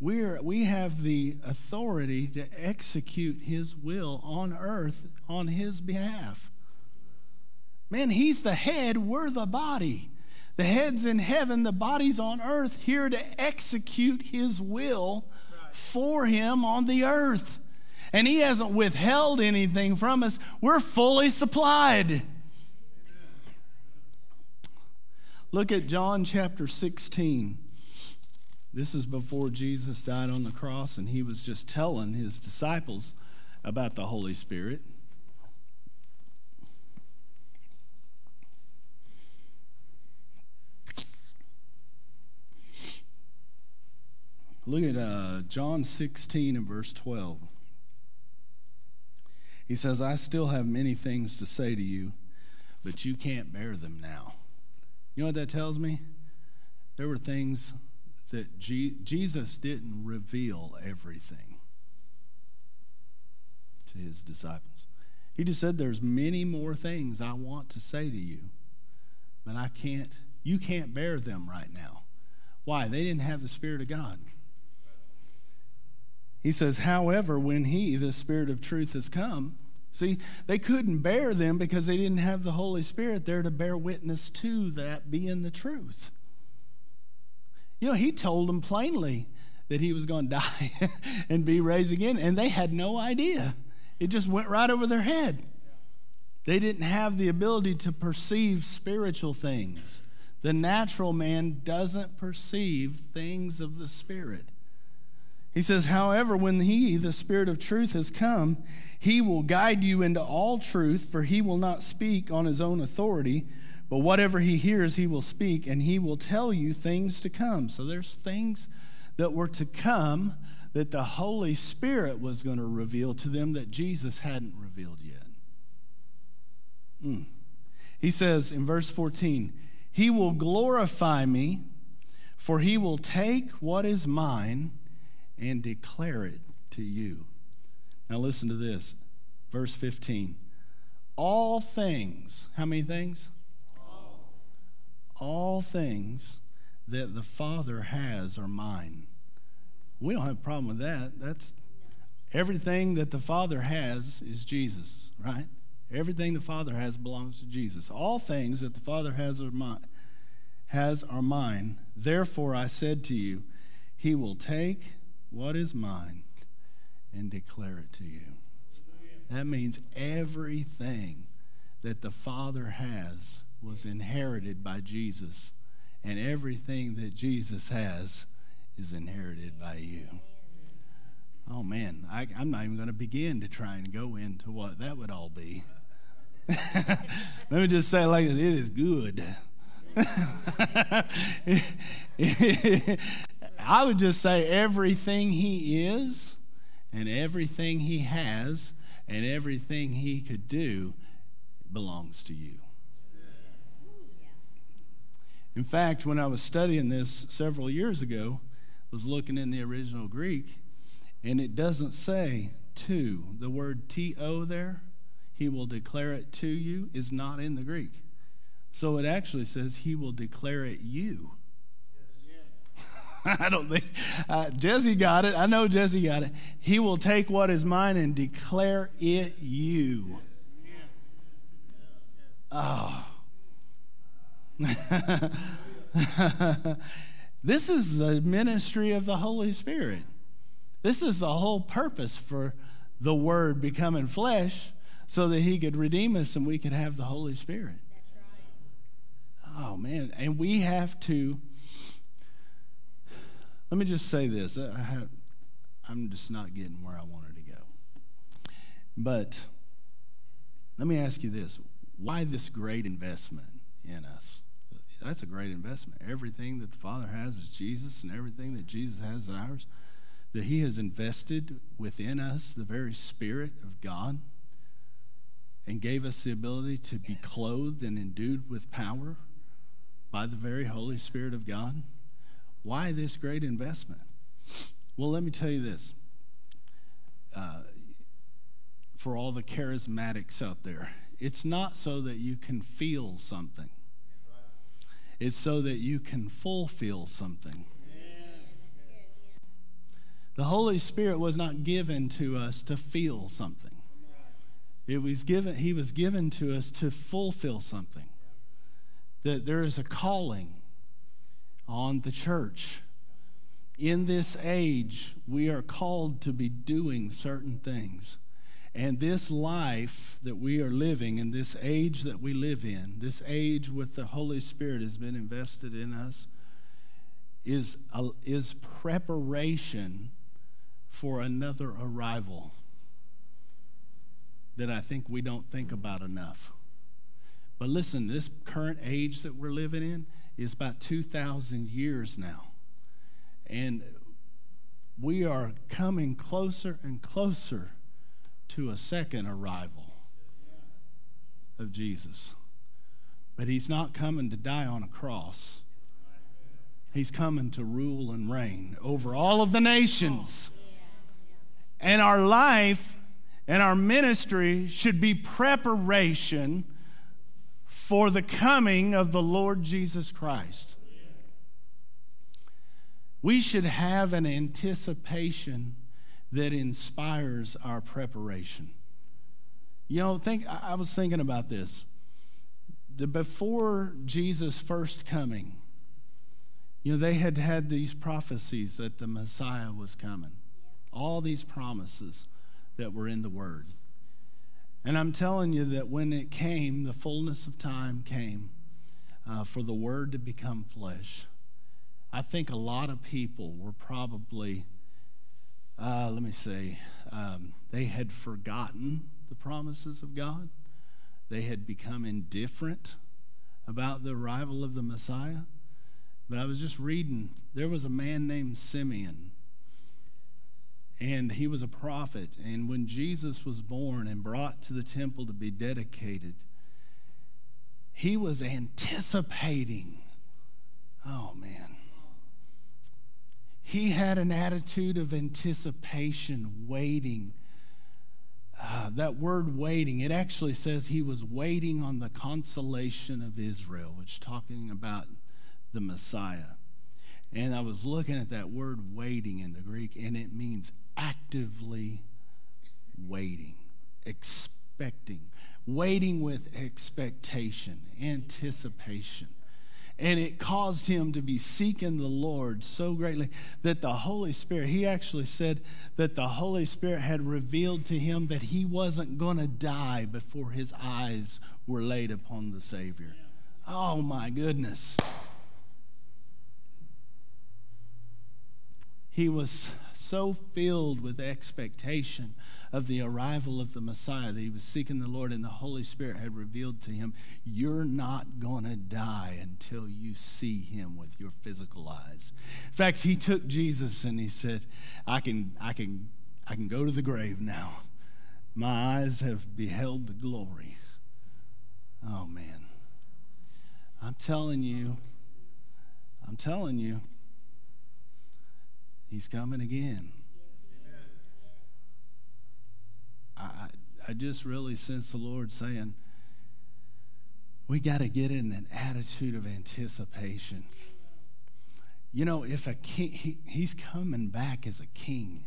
We're, we have the authority to execute his will on earth on his behalf. Man, he's the head, we're the body. The head's in heaven, the body's on earth, here to execute his will for him on the earth and He hasn't withheld anything from us. We're fully supplied. Look at John chapter 16. This is before Jesus died on the cross, and he was just telling his disciples about the Holy Spirit. Look at uh, John 16 and verse 12. He says, I still have many things to say to you, but you can't bear them now. You know what that tells me? There were things that Jesus didn't reveal everything to his disciples. He just said, There's many more things I want to say to you, but I can't, you can't bear them right now. Why? They didn't have the Spirit of God. He says, however, when he, the Spirit of truth, has come, see, they couldn't bear them because they didn't have the Holy Spirit there to bear witness to that being the truth. You know, he told them plainly that he was going to die and be raised again, and they had no idea. It just went right over their head. They didn't have the ability to perceive spiritual things. The natural man doesn't perceive things of the Spirit. He says, However, when he, the Spirit of truth, has come, he will guide you into all truth, for he will not speak on his own authority, but whatever he hears, he will speak, and he will tell you things to come. So there's things that were to come that the Holy Spirit was going to reveal to them that Jesus hadn't revealed yet. Mm. He says in verse 14, He will glorify me, for he will take what is mine and declare it to you. Now, listen to this. Verse 15. All things, how many things? All, things that the Father has are mine. We don't have a problem with that. That's everything that the Father has is Jesus, right? Everything the Father has belongs to Jesus. All things that the Father has are mine. Has are mine. Therefore, I said to you, He will take what is mine and declare it to you. That means everything that the Father has was inherited by Jesus, and everything that Jesus has is inherited by you. Oh man, I, am not even going to begin to try and go into what that would all be. Let me just say like this it is good. I would just say everything he is and everything he has and everything he could do belongs to you. In fact, when I was studying this several years ago, I was looking in the original Greek, and it doesn't say to. The word to there, he will declare it to you, is not in the Greek. So it actually says he will declare it you. I don't think uh, Jesse got it. I know Jesse got it. He will take what is mine and declare it you. Oh. this is the ministry of the Holy Spirit. This is the whole purpose for the Word becoming flesh so that He could redeem us and we could have the Holy Spirit. Oh, man. And we have to let me just say this. Have, I'm just not getting where I wanted to go. But let me ask you this why this great investment in us? That's a great investment. Everything that the Father has is Jesus, and everything that Jesus has is ours. That He has invested within us the very Spirit of God and gave us the ability to be clothed and endued with power by the very Holy Spirit of God. Why this great investment? Well, let me tell you this. Uh, for all the charismatics out there, it's not so that you can feel something, it's so that you can fulfill something. The Holy Spirit was not given to us to feel something. It was given, he was given to us to fulfill something. That there is a calling on the church. In this age, we are called to be doing certain things. And this life that we are living, in this age that we live in, this age with the Holy Spirit has been invested in us, is, a, is preparation for another arrival that I think we don't think about enough. But listen, this current age that we're living in, is about 2,000 years now. And we are coming closer and closer to a second arrival of Jesus. But he's not coming to die on a cross. He's coming to rule and reign over all of the nations. And our life and our ministry should be preparation for the coming of the Lord Jesus Christ. We should have an anticipation that inspires our preparation. You know, think I was thinking about this. The before Jesus' first coming, you know, they had had these prophecies that the Messiah was coming. All these promises that were in the Word. And I'm telling you that when it came, the fullness of time came uh, for the Word to become flesh. I think a lot of people were probably, uh, let me say, um, they had forgotten the promises of God. They had become indifferent about the arrival of the Messiah. But I was just reading, there was a man named Simeon and he was a prophet. And when Jesus was born and brought to the temple to be dedicated, he was anticipating. Oh, man. He had an attitude of anticipation, waiting. Uh, that word waiting, it actually says he was waiting on the consolation of Israel, which talking about the Messiah. And I was looking at that word waiting in the Greek, and it means actively waiting, expecting, waiting with expectation, anticipation. And it caused him to be seeking the Lord so greatly that the Holy Spirit, he actually said that the Holy Spirit had revealed to him that he wasn't going to die before his eyes were laid upon the Savior. Oh my goodness. He was so filled with expectation of the arrival of the Messiah that he was seeking the Lord, and the Holy Spirit had revealed to him, You're not going to die until you see him with your physical eyes. In fact, he took Jesus and he said, I can, I can, I can go to the grave now. My eyes have beheld the glory. Oh, man. I'm telling you, I'm telling you, He's coming again. I, I just really sense the Lord saying, we got to get in an attitude of anticipation. You know, if a king, he, he's coming back as a king.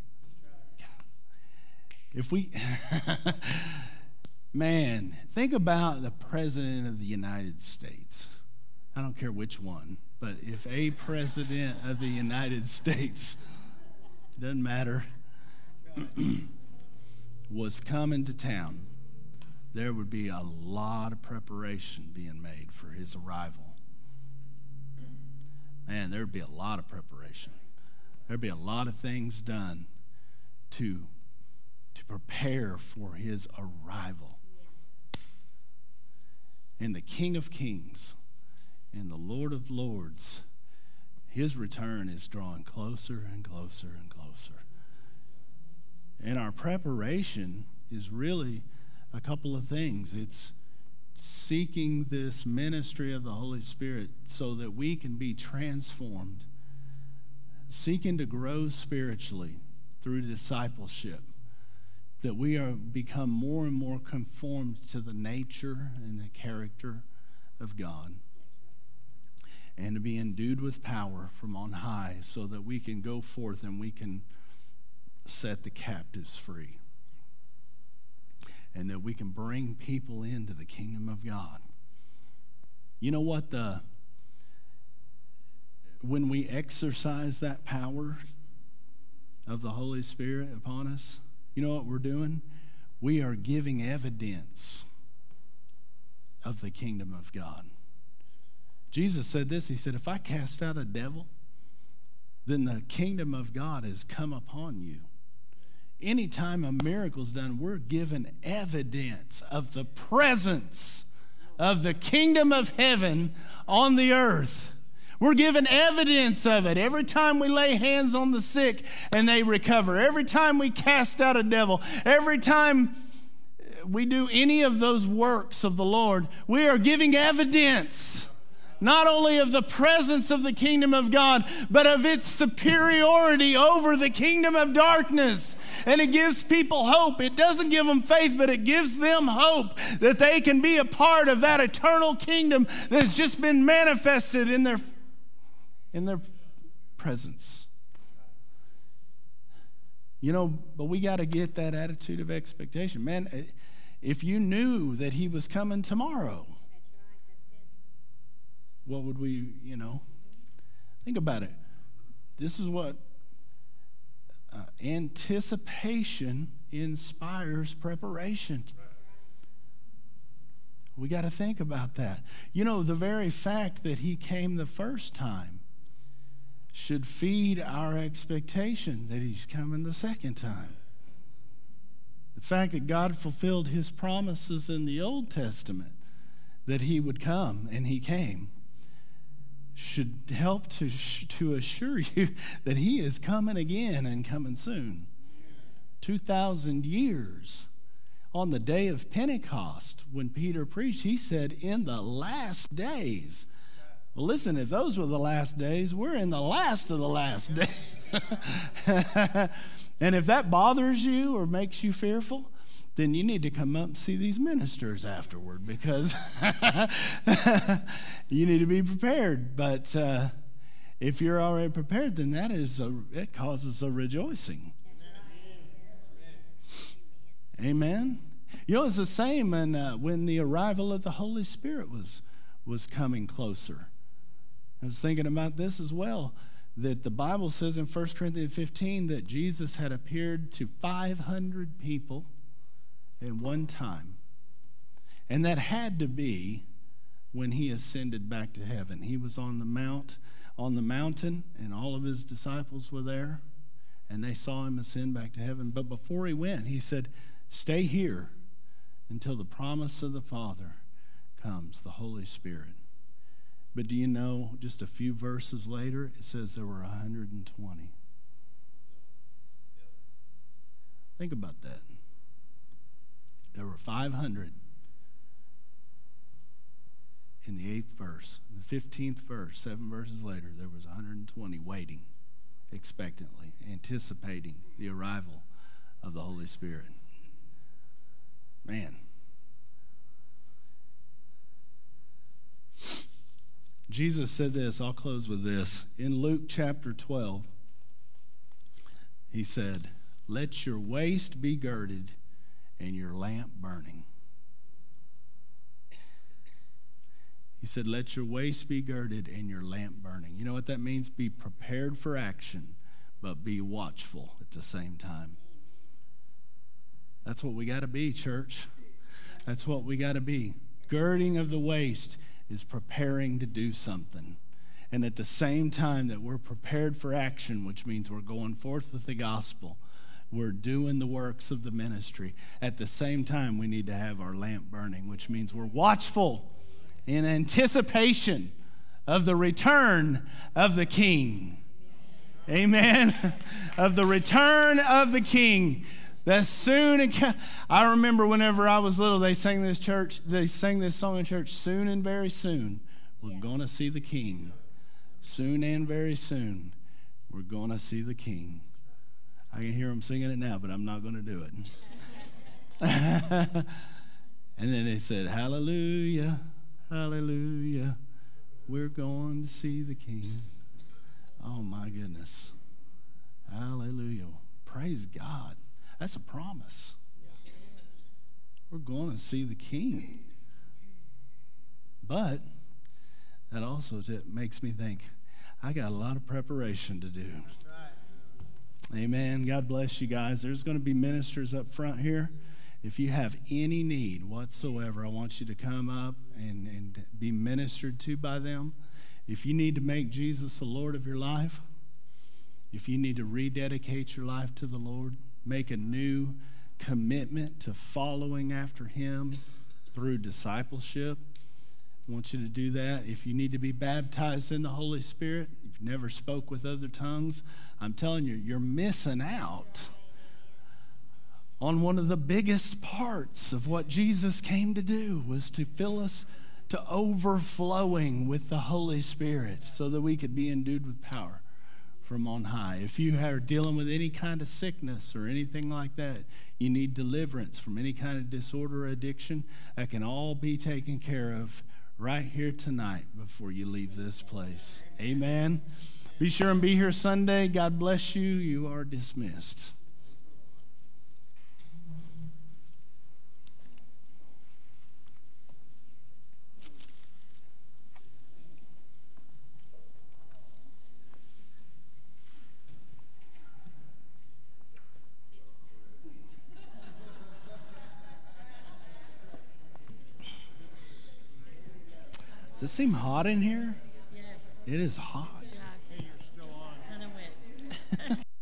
If we, man, think about the president of the United States. I don't care which one, but if a president of the United States, doesn't matter, was coming to town, there would be a lot of preparation being made for his arrival. Man, there'd be a lot of preparation. There'd be a lot of things done to, to prepare for his arrival. And the King of Kings and the Lord of Lords, his return is drawing closer and closer and closer. And our preparation is really a couple of things. It's seeking this ministry of the Holy Spirit so that we can be transformed, seeking to grow spiritually through discipleship, that we are become more and more conformed to the nature and the character of God and to be endued with power from on high so that we can go forth and we can set the captives free. And that we can bring people into the kingdom of God. You know what the when we exercise that power of the Holy Spirit upon us, you know what we're doing? We are giving evidence of the kingdom of God. Jesus said this He said, If I cast out a devil, then the kingdom of God has come upon you. Anytime a miracle's done, we're given evidence of the presence of the kingdom of heaven on the earth. We're given evidence of it every time we lay hands on the sick and they recover, every time we cast out a devil, every time we do any of those works of the Lord, we are giving evidence not only of the presence of the kingdom of God, but of its superiority over the kingdom of darkness. And it gives people hope. It doesn't give them faith, but it gives them hope that they can be a part of that eternal kingdom that's just been manifested in their, in their presence. You know, but we got to get that attitude of expectation. Man, if you knew that he was coming tomorrow, what would we, you know? Think about it. This is what uh, anticipation inspires preparation. We got to think about that. You know, the very fact that he came the first time should feed our expectation that he's coming the second time. The fact that God fulfilled his promises in the Old Testament that he would come and he came should help to, to assure you that he is coming again and coming soon. 2,000 years. On the day of Pentecost, when Peter preached, he said, In the last days. Well, listen, if those were the last days, we're in the last of the last days. and if that bothers you or makes you fearful, then you need to come up and see these ministers afterward because you need to be prepared. But uh, if you're already prepared, then that is a, it causes a rejoicing. Amen. You know, it's the same when, uh, when the arrival of the Holy Spirit was, was coming closer. I was thinking about this as well that the Bible says in 1 Corinthians 15 that Jesus had appeared to 500 people at one time. And that had to be when he ascended back to heaven. He was on the mount on the mountain and all of his disciples were there and they saw him ascend back to heaven. But before he went, he said, "Stay here until the promise of the Father comes, the Holy Spirit." But do you know, just a few verses later, it says there were 120. Think about that. There were 500 in the eighth verse. The 15th verse, seven verses later, there was 120 waiting expectantly, anticipating the arrival of the Holy Spirit. Man. Jesus said this, I'll close with this. In Luke chapter 12, he said, Let your waist be girded and your lamp burning. He said, Let your waist be girded and your lamp burning. You know what that means? Be prepared for action, but be watchful at the same time. That's what we got to be, church. That's what we got to be. Girding of the waist is preparing to do something. And at the same time that we're prepared for action, which means we're going forth with the gospel, we're doing the works of the ministry. At the same time, we need to have our lamp burning, which means we're watchful in anticipation of the return of the King. Amen. of the return of the King. That soon, I remember whenever I was little, they sang this church, they sang this song in church, soon and very soon, we're yeah. going to see the King. Soon and very soon, we're going to see the King. I can hear them singing it now, but I'm not going to do it. and then they said, Hallelujah, Hallelujah, we're going to see the King. Oh my goodness. Hallelujah. Praise God. That's a promise. We're going to see the King. But that also makes me think I got a lot of preparation to do. Amen. God bless you guys. There's going to be ministers up front here. If you have any need whatsoever, I want you to come up and, and be ministered to by them. If you need to make Jesus the Lord of your life, if you need to rededicate your life to the Lord, make a new commitment to following after Him through discipleship. I want you to do that. If you need to be baptized in the Holy Spirit, if you've never spoke with other tongues, I'm telling you, you're missing out on one of the biggest parts of what Jesus came to do was to fill us to overflowing with the Holy Spirit so that we could be endued with power from on high. If you are dealing with any kind of sickness or anything like that, you need deliverance from any kind of disorder or addiction, that can all be taken care of right here tonight before you leave this place. Amen. Be sure and be here Sunday. God bless you. You are dismissed. Does it seem hot in here? Yes. It is hot.